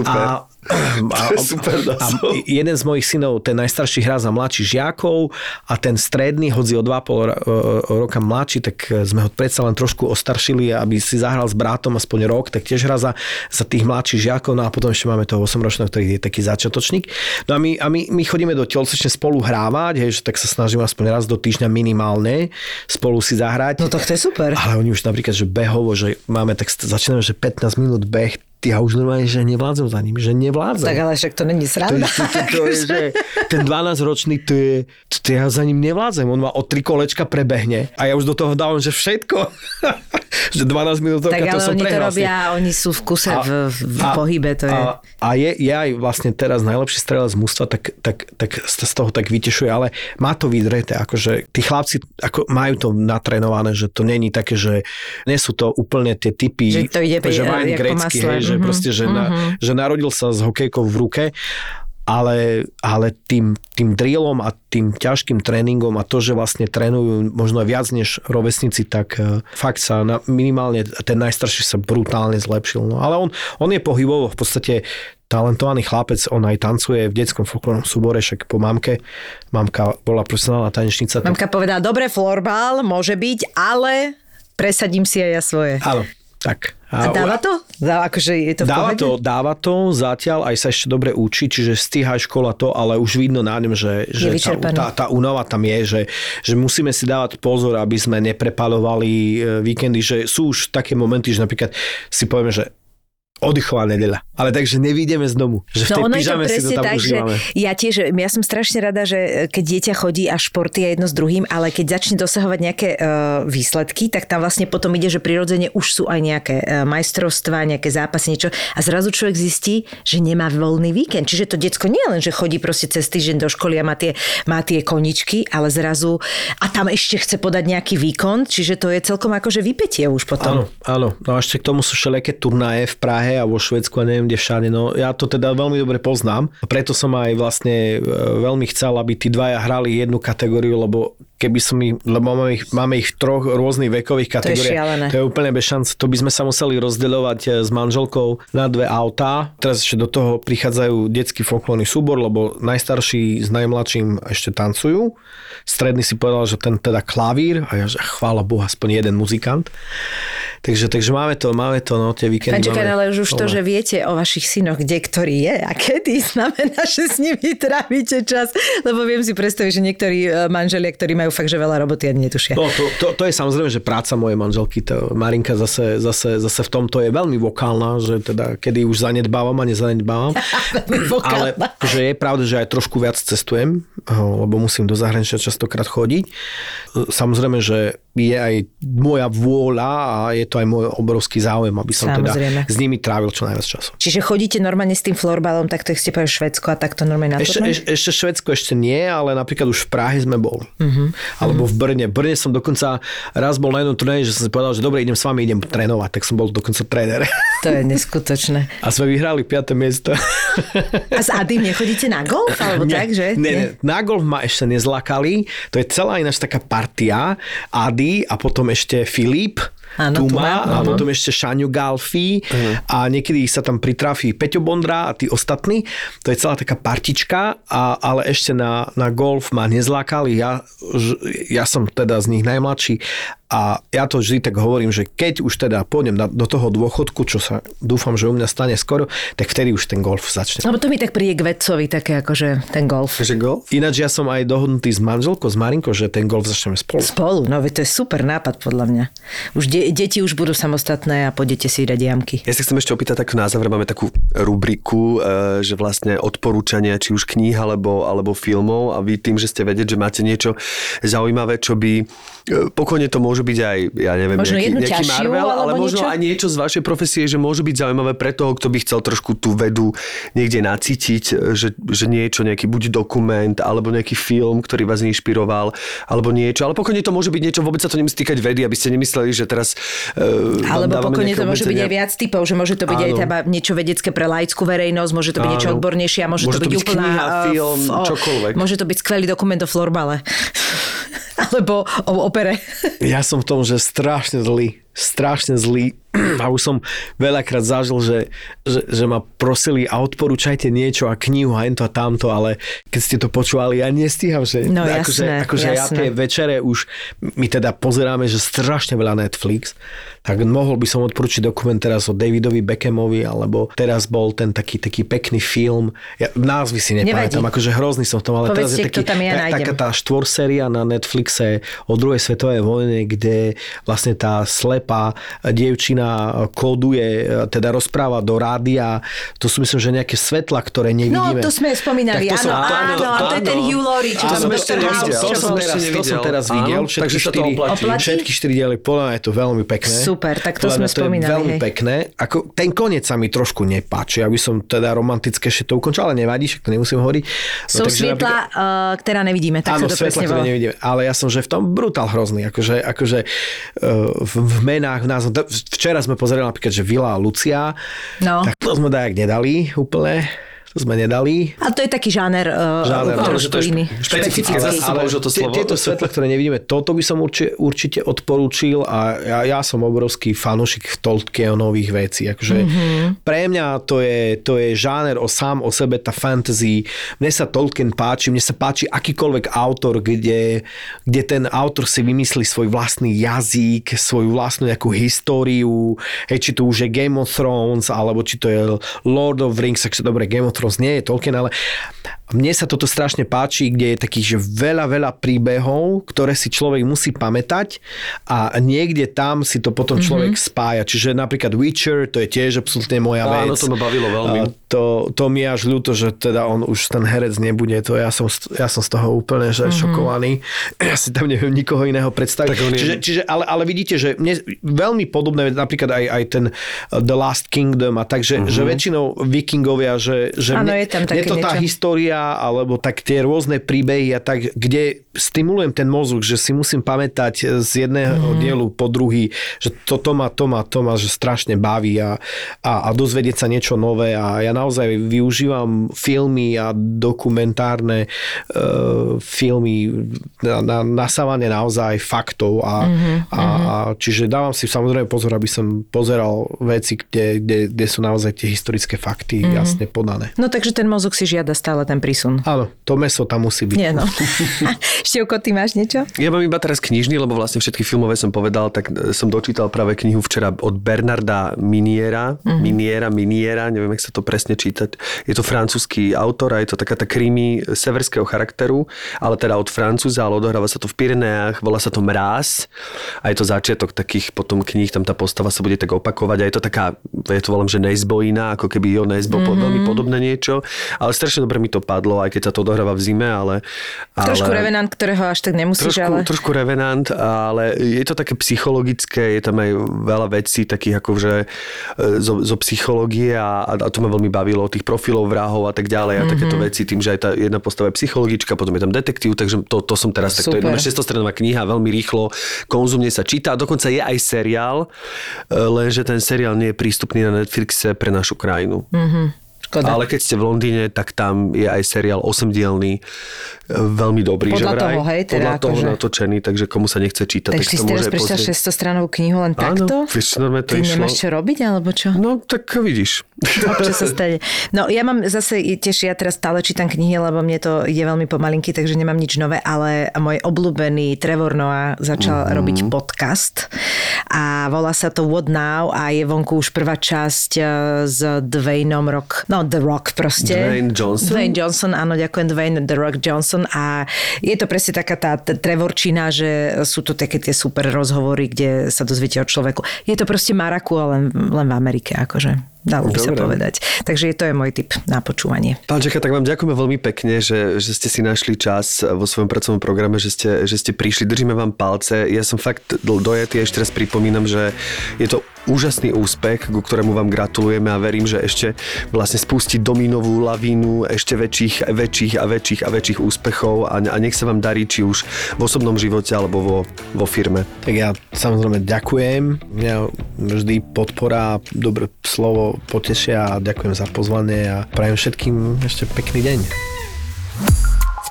Super. A a, to je super a jeden z mojich synov, ten najstarší hrá za mladší žiakov a ten stredný, hodzi o 2,5 roka mladší, tak sme ho predsa len trošku ostaršili, aby si zahral s bratom aspoň rok, tak tiež hrá za, za tých mladších žiakov, no a potom ešte máme toho 8-ročného, ktorý je taký začiatočník. No a my, a my, my chodíme do telocvične spolu hrávať, hej, že tak sa snažíme aspoň raz do týždňa minimálne spolu si zahrať. No to je super. Ale oni už napríklad, že behovo, že máme, tak začíname, že 15 minút beh, ja už normálne, že nevládzem za ním, že nevládzem. Tak ale však to není sranda. To, to, to, to je, že ten 12-ročný, to je, to, to ja za ním nevládzem. On ma o tri kolečka prebehne a ja už do toho dávam, že všetko. že 12 minút Tak to som oni to robia, oni sú v kuse a, v, v a, pohybe. To je... A, a je, je aj vlastne teraz najlepší strelec z mústva, tak, tak, tak z toho tak vytešuje, ale má to vydreté, akože tí chlapci ako majú to natrénované, že to není také, že nie sú to úplne tie typy, že to ide že Gretzky, hej, že mm-hmm. proste, že, mm-hmm. na, mhm. že narodil sa s hokejkou v ruke ale, ale tým, tým drillom a tým ťažkým tréningom a to, že vlastne trénujú možno viac než rovesníci, tak uh, fakt sa na, minimálne ten najstarší sa brutálne zlepšil. No, ale on, on je pohybovo v podstate talentovaný chlapec, on aj tancuje v detskom folklórnom súbore, však po mamke. Mamka bola profesionálna tanečnica. Mamka povedala, dobre, florbal môže byť, ale presadím si aj ja svoje. Áno, tak. A dáva to? Dá, akože je to dáva to, dáva to, zatiaľ aj sa ešte dobre učí, čiže stíha škola to, ale už vidno na ňom, že, že tá, tá únava tam je, že, že musíme si dávať pozor, aby sme neprepalovali e, víkendy, že sú už také momenty, že napríklad si povieme, že oddychová nedeľa. Ale takže nevídeme z domu. Že v tej No ono je to pyžame si to presne tam tak, že užívame. ja tiež, ja som strašne rada, že keď dieťa chodí a športy je jedno s druhým, ale keď začne dosahovať nejaké uh, výsledky, tak tam vlastne potom ide, že prirodzene už sú aj nejaké uh, majstrovstvá, nejaké zápasy, niečo a zrazu človek zistí, že nemá voľný víkend. Čiže to decko nie len, že chodí proste cez týždeň do školy a má tie, má tie koničky, ale zrazu a tam ešte chce podať nejaký výkon, čiže to je celkom akože vypetie už potom. Áno, áno. No a ešte k tomu sú všelijaké turnaje v Prahe a vo Švedsku a neviem kde všade. No ja to teda veľmi dobre poznám. Preto som aj vlastne e, veľmi chcel, aby tí dvaja hrali jednu kategóriu, lebo keby som ich, lebo máme ich, máme ich v troch rôznych vekových kategóriách. šialené. To je úplne bez šanc. To by sme sa museli rozdeľovať e, s manželkou na dve autá. Teraz ešte do toho prichádzajú detský folklórny súbor, lebo najstarší s najmladším ešte tancujú. Stredný si povedal, že ten teda klavír a ja, že chvála Boha, aspoň jeden muzikant. Takže, takže máme to, máme to, no, tie víkendy máme ale už to, že viete o vašich synoch, kde ktorý je a kedy, znamená, že s nimi trávite čas, lebo viem si predstaviť, že niektorí e, manželia, ktorí majú fakt, že veľa roboty ani netušia. No, to, to, to, je samozrejme, že práca mojej manželky, to Marinka zase, zase, zase v tomto je veľmi vokálna, že teda kedy už zanedbávam a nezanedbávam. Ale že je pravda, že aj trošku viac cestujem, lebo musím do zahraničia častokrát chodiť. Samozrejme, že je aj moja vôľa a je to aj môj obrovský záujem, aby som Samozrejme. teda s nimi trávil čo najviac času. Čiže chodíte normálne s tým florbalom, tak to ste povedali Švedsko a takto normálne na Ešte, turné? eš, ešte Švedsko ešte nie, ale napríklad už v Prahe sme boli. Uh-huh. Alebo v Brne. V Brne som dokonca raz bol na jednom turnaji, že som si povedal, že dobre, idem s vami, idem trénovať, tak som bol dokonca tréner. To je neskutočné. A sme vyhrali 5. miesto. A s Adym nechodíte na golf? Alebo tak, že? Nie, nie, na golf ma ešte nezlakali. To je celá ináč taká partia. Ady a potom ešte Filip. Áno, Tuma, Tuma, a potom ešte Šaňo Galfi a niekedy sa tam pritrafí Peťo Bondra a tí ostatní. To je celá taká partička, a, ale ešte na, na golf ma nezlákali. Ja, ja som teda z nich najmladší a ja to vždy tak hovorím, že keď už teda pôjdem na, do toho dôchodku, čo sa dúfam, že u mňa stane skoro, tak vtedy už ten golf začne. Lebo to mi tak príde k vedcovi, také akože ten golf. Že golf? Ináč ja som aj dohodnutý s manželkou, s Marinkou, že ten golf začneme spolu. Spolu, no to je super nápad podľa mňa. Už de- deti už budú samostatné a pôjdete si dať jamky. Ja sa chcem ešte opýtať takto na záver, máme takú rubriku, e, že vlastne odporúčania, či už kníh alebo, alebo filmov a vy tým, že ste vedieť, že máte niečo zaujímavé, čo by, e, pokojne to môže byť aj, ja neviem, Možno nejaký, jednu nejaký ťažšiu, Marvel, ale možno niečo? aj niečo z vašej profesie, že môže byť zaujímavé pre toho, kto by chcel trošku tú vedu niekde nacítiť, e, že, že niečo, nejaký buď dokument, alebo nejaký film, ktorý vás inšpiroval, alebo niečo, ale pokojne to môže byť niečo, vôbec sa to nemusí týkať vedy, aby ste nemysleli, že teraz e, vám Alebo pokojne to môže byť obmedzenia. aj viac typov, že môže to byť aj Áno. teda niečo vedecké pre laickú verejnosť, môže to byť niečo Áno. odbornejšie a môže, Môže to to byť, byť úplná... kniha, uh, film, f- čokoľvek. Môže to byť skvelý dokument o florbale. Alebo o opere. Ja som v tom, že strašne zlý. Strašne zlý. A už som veľakrát zažil, že, že, že ma prosili a odporúčajte niečo a knihu a to a tamto, ale keď ste to počúvali, ja nestíham, že No, akože, jasné, akože ja jasné. tie večere už my teda pozeráme, že strašne veľa Netflix, tak mohol by som odporúčiť dokument teraz o Davidovi Beckhamovi, alebo teraz bol ten taký, taký pekný film, ja názvy si nepamätám, Nevadí. akože hrozný som v tom, ale teraz je Povedzte, taký, tam ja ta- taká tá štvorséria na Netflixe o druhej svetovej vojne, kde vlastne tá slepá dievčina kóduje, teda rozpráva do rádia. To sú myslím, že nejaké svetla, ktoré No, nevidíme. to sme spomínali, Tak to áno, som- to- áno, to- a to je áno. ten Hugh Laurie, čo To tam som Dr. ešte House, nevidel. to, som ešte teraz, to som teraz Áno, videl. Všetky takže sa to štyri, oplatí. Oplatí? všetky štyri diely, podľa mňa je to veľmi pekné. Super, tak to sme mňa spomínali, veľmi pekné. Ako, ten koniec sa mi trošku nepáči. Ja by som teda romantickejšie to ukončil, ale nevadí, však to nemusím hovoriť. No, Sú napríklad- uh, ktorá nevidíme, tak Áno, sa to svetla, ktoré nevidíme. Ale ja som, že v tom brutál hrozný. Akože, akože uh, v, v menách, v názve. Včera sme pozerali napríklad, že Vila a Lucia. No. Tak to sme dajak nedali úplne. Sme nedali. A to je taký žáner, uh, Žáner, že to je iný. špecifické. Zase to slovo. Tieto svetla, ktoré nevidíme, toto by som určite, určite odporúčil a ja, ja som obrovský fanúšik Tolkienových vecí. Akože mm-hmm. Pre mňa to je, to je žáner o sám o sebe, tá fantasy. Mne sa Tolkien páči, mne sa páči akýkoľvek autor, kde, kde ten autor si vymyslí svoj vlastný jazyk, svoju vlastnú nejakú históriu, hej, či to už je Game of Thrones, alebo či to je Lord of Rings, takže dobre, Game of Thrones nie je Tolkien, ale mne sa toto strašne páči, kde je takých, že veľa, veľa príbehov, ktoré si človek musí pamätať a niekde tam si to potom človek mm-hmm. spája. Čiže napríklad Witcher, to je tiež absolútne moja vec. Áno, to ma bavilo veľmi. A to, to mi je až ľúto, že teda on už ten herec nebude. To ja som, z- ja som z toho úplne že mm-hmm. šokovaný. Ja si tam neviem nikoho iného predstaviť. Je- Čiže, čiže ale, ale vidíte, že mne veľmi podobné, napríklad aj, aj ten uh, The Last Kingdom a takže, Mhm. mm-hmm. že väčšinou vikingovia, že, že Áno, mne, je tam mne to tá niečo. história, alebo tak tie rôzne príbehy a tak, kde stimulujem ten mozog, že si musím pamätať z jedného Mhm. mm. dielu po druhý, že toto ma, to ma, to ma, že strašne baví a, a, a dozvedieť sa niečo nové a ja naozaj využívam filmy a dokumentárne uh, filmy na, na nasávanie naozaj faktov a, mm-hmm. a, a čiže dávam si samozrejme pozor, aby som pozeral veci, kde, kde, kde sú naozaj tie historické fakty mm-hmm. jasne podané. No takže ten mozog si žiada stále ten prísun. Áno, to meso tam musí byť. Nie, no. Števko, ty máš niečo? Ja mám iba teraz knižný, lebo vlastne všetky filmové som povedal, tak e, som dočítal práve knihu včera od Bernarda Miniera, mm-hmm. Miniera, Miniera, neviem, jak sa to presne čítať. Je to francúzsky autor a je to taká tá krimi severského charakteru, ale teda od Francúza, ale odohráva sa to v Pyreneách, volá sa to Mráz a je to začiatok takých potom kníh, tam tá postava sa bude tak opakovať a je to taká, ja to volám, že Nezbojina, ako keby jo Nezbo, mm-hmm. veľmi podobné niečo, ale strašne dobre mi to padlo, aj keď sa to odohráva v zime, ale... ale... Trošku revenant, ktorého až tak nemusíš, Trošku, ale... trošku revenant, ale je to také psychologické, je tam aj veľa vecí takých ako že e, zo, zo psychológie a, a to ma veľmi bavilo, tých profilov vrahov a tak ďalej a mm-hmm. takéto veci, tým, že aj tá jedna postava je psychologička, potom je tam detektív, takže to, to som teraz, tak to je Super. jedna 600 kniha, veľmi rýchlo, konzumne sa číta a dokonca je aj seriál, e, lenže ten seriál nie je prístupný na Netflixe pre našu krajinu. Škoda. Ale keď ste v Londýne, tak tam je aj seriál 8-dielný, e, veľmi dobrý. Podľa že vraj. toho, hej, teda Podľa toho akože- natočený, takže komu sa nechce čítať, Tak tak, si to môže pozrieť. 600 stranovú knihu len takto? Vieš, to Ty išlo. nemáš čo robiť, alebo čo? No, tak vidíš. Občas sa stane. No ja mám zase tiež, ja teraz stále čítam knihy, lebo mne to ide veľmi pomalinky, takže nemám nič nové, ale môj obľúbený Trevor Noah začal mm-hmm. robiť podcast a volá sa to What Now a je vonku už prvá časť eh, s Dwayneom Rock, no The Rock proste. Dwayne Johnson? Dwayne Johnson, áno, ďakujem, Dwayne The Rock Johnson a je to presne taká tá Trevorčina, že sú to také tie super rozhovory, kde sa dozviete o človeku. Je to proste Maraku, len, len v Amerike, akože. Dalo by sa povedať. Takže to je môj tip na počúvanie. Pán Čeka, tak vám ďakujeme veľmi pekne, že, že ste si našli čas vo svojom pracovnom programe, že ste, že ste prišli. Držíme vám palce. Ja som fakt dojetý. Ešte raz pripomínam, že je to úžasný úspech, ku ktorému vám gratulujeme a verím, že ešte vlastne spustí dominovú lavínu ešte väčších, väčších a väčších a väčších úspechov a, a nech sa vám darí či už v osobnom živote alebo vo, vo firme. Tak ja samozrejme ďakujem. Mňa vždy podpora, dobré slovo potešia a ďakujem za pozvanie a prajem všetkým ešte pekný deň.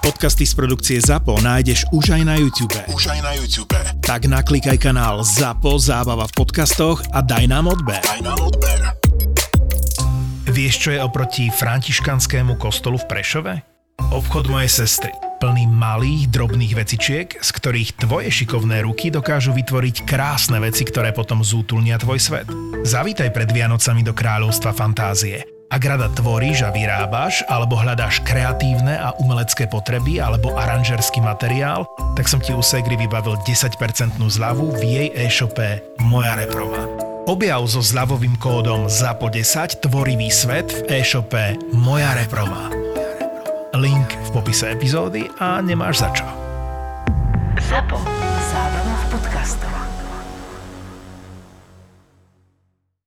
Podcasty z produkcie ZAPO nájdeš už aj na YouTube. Už aj na YouTube. Tak naklikaj kanál ZAPO Zábava v podcastoch a daj nám odber. Aj na odber. Vieš, čo je oproti františkanskému kostolu v Prešove? Obchod mojej sestry. Plný malých, drobných vecičiek, z ktorých tvoje šikovné ruky dokážu vytvoriť krásne veci, ktoré potom zútulnia tvoj svet. Zavítaj pred Vianocami do kráľovstva fantázie. Ak rada tvoríš a vyrábaš, alebo hľadáš kreatívne a umelecké potreby, alebo aranžerský materiál, tak som ti u Segri vybavil 10% zľavu v jej e-shope Moja Reprova. Objav so zľavovým kódom ZAPO10 tvorivý svet v e-shope Moja Reprova. Link v popise epizódy a nemáš za čo. Zapo. Zábrná v podcastovách.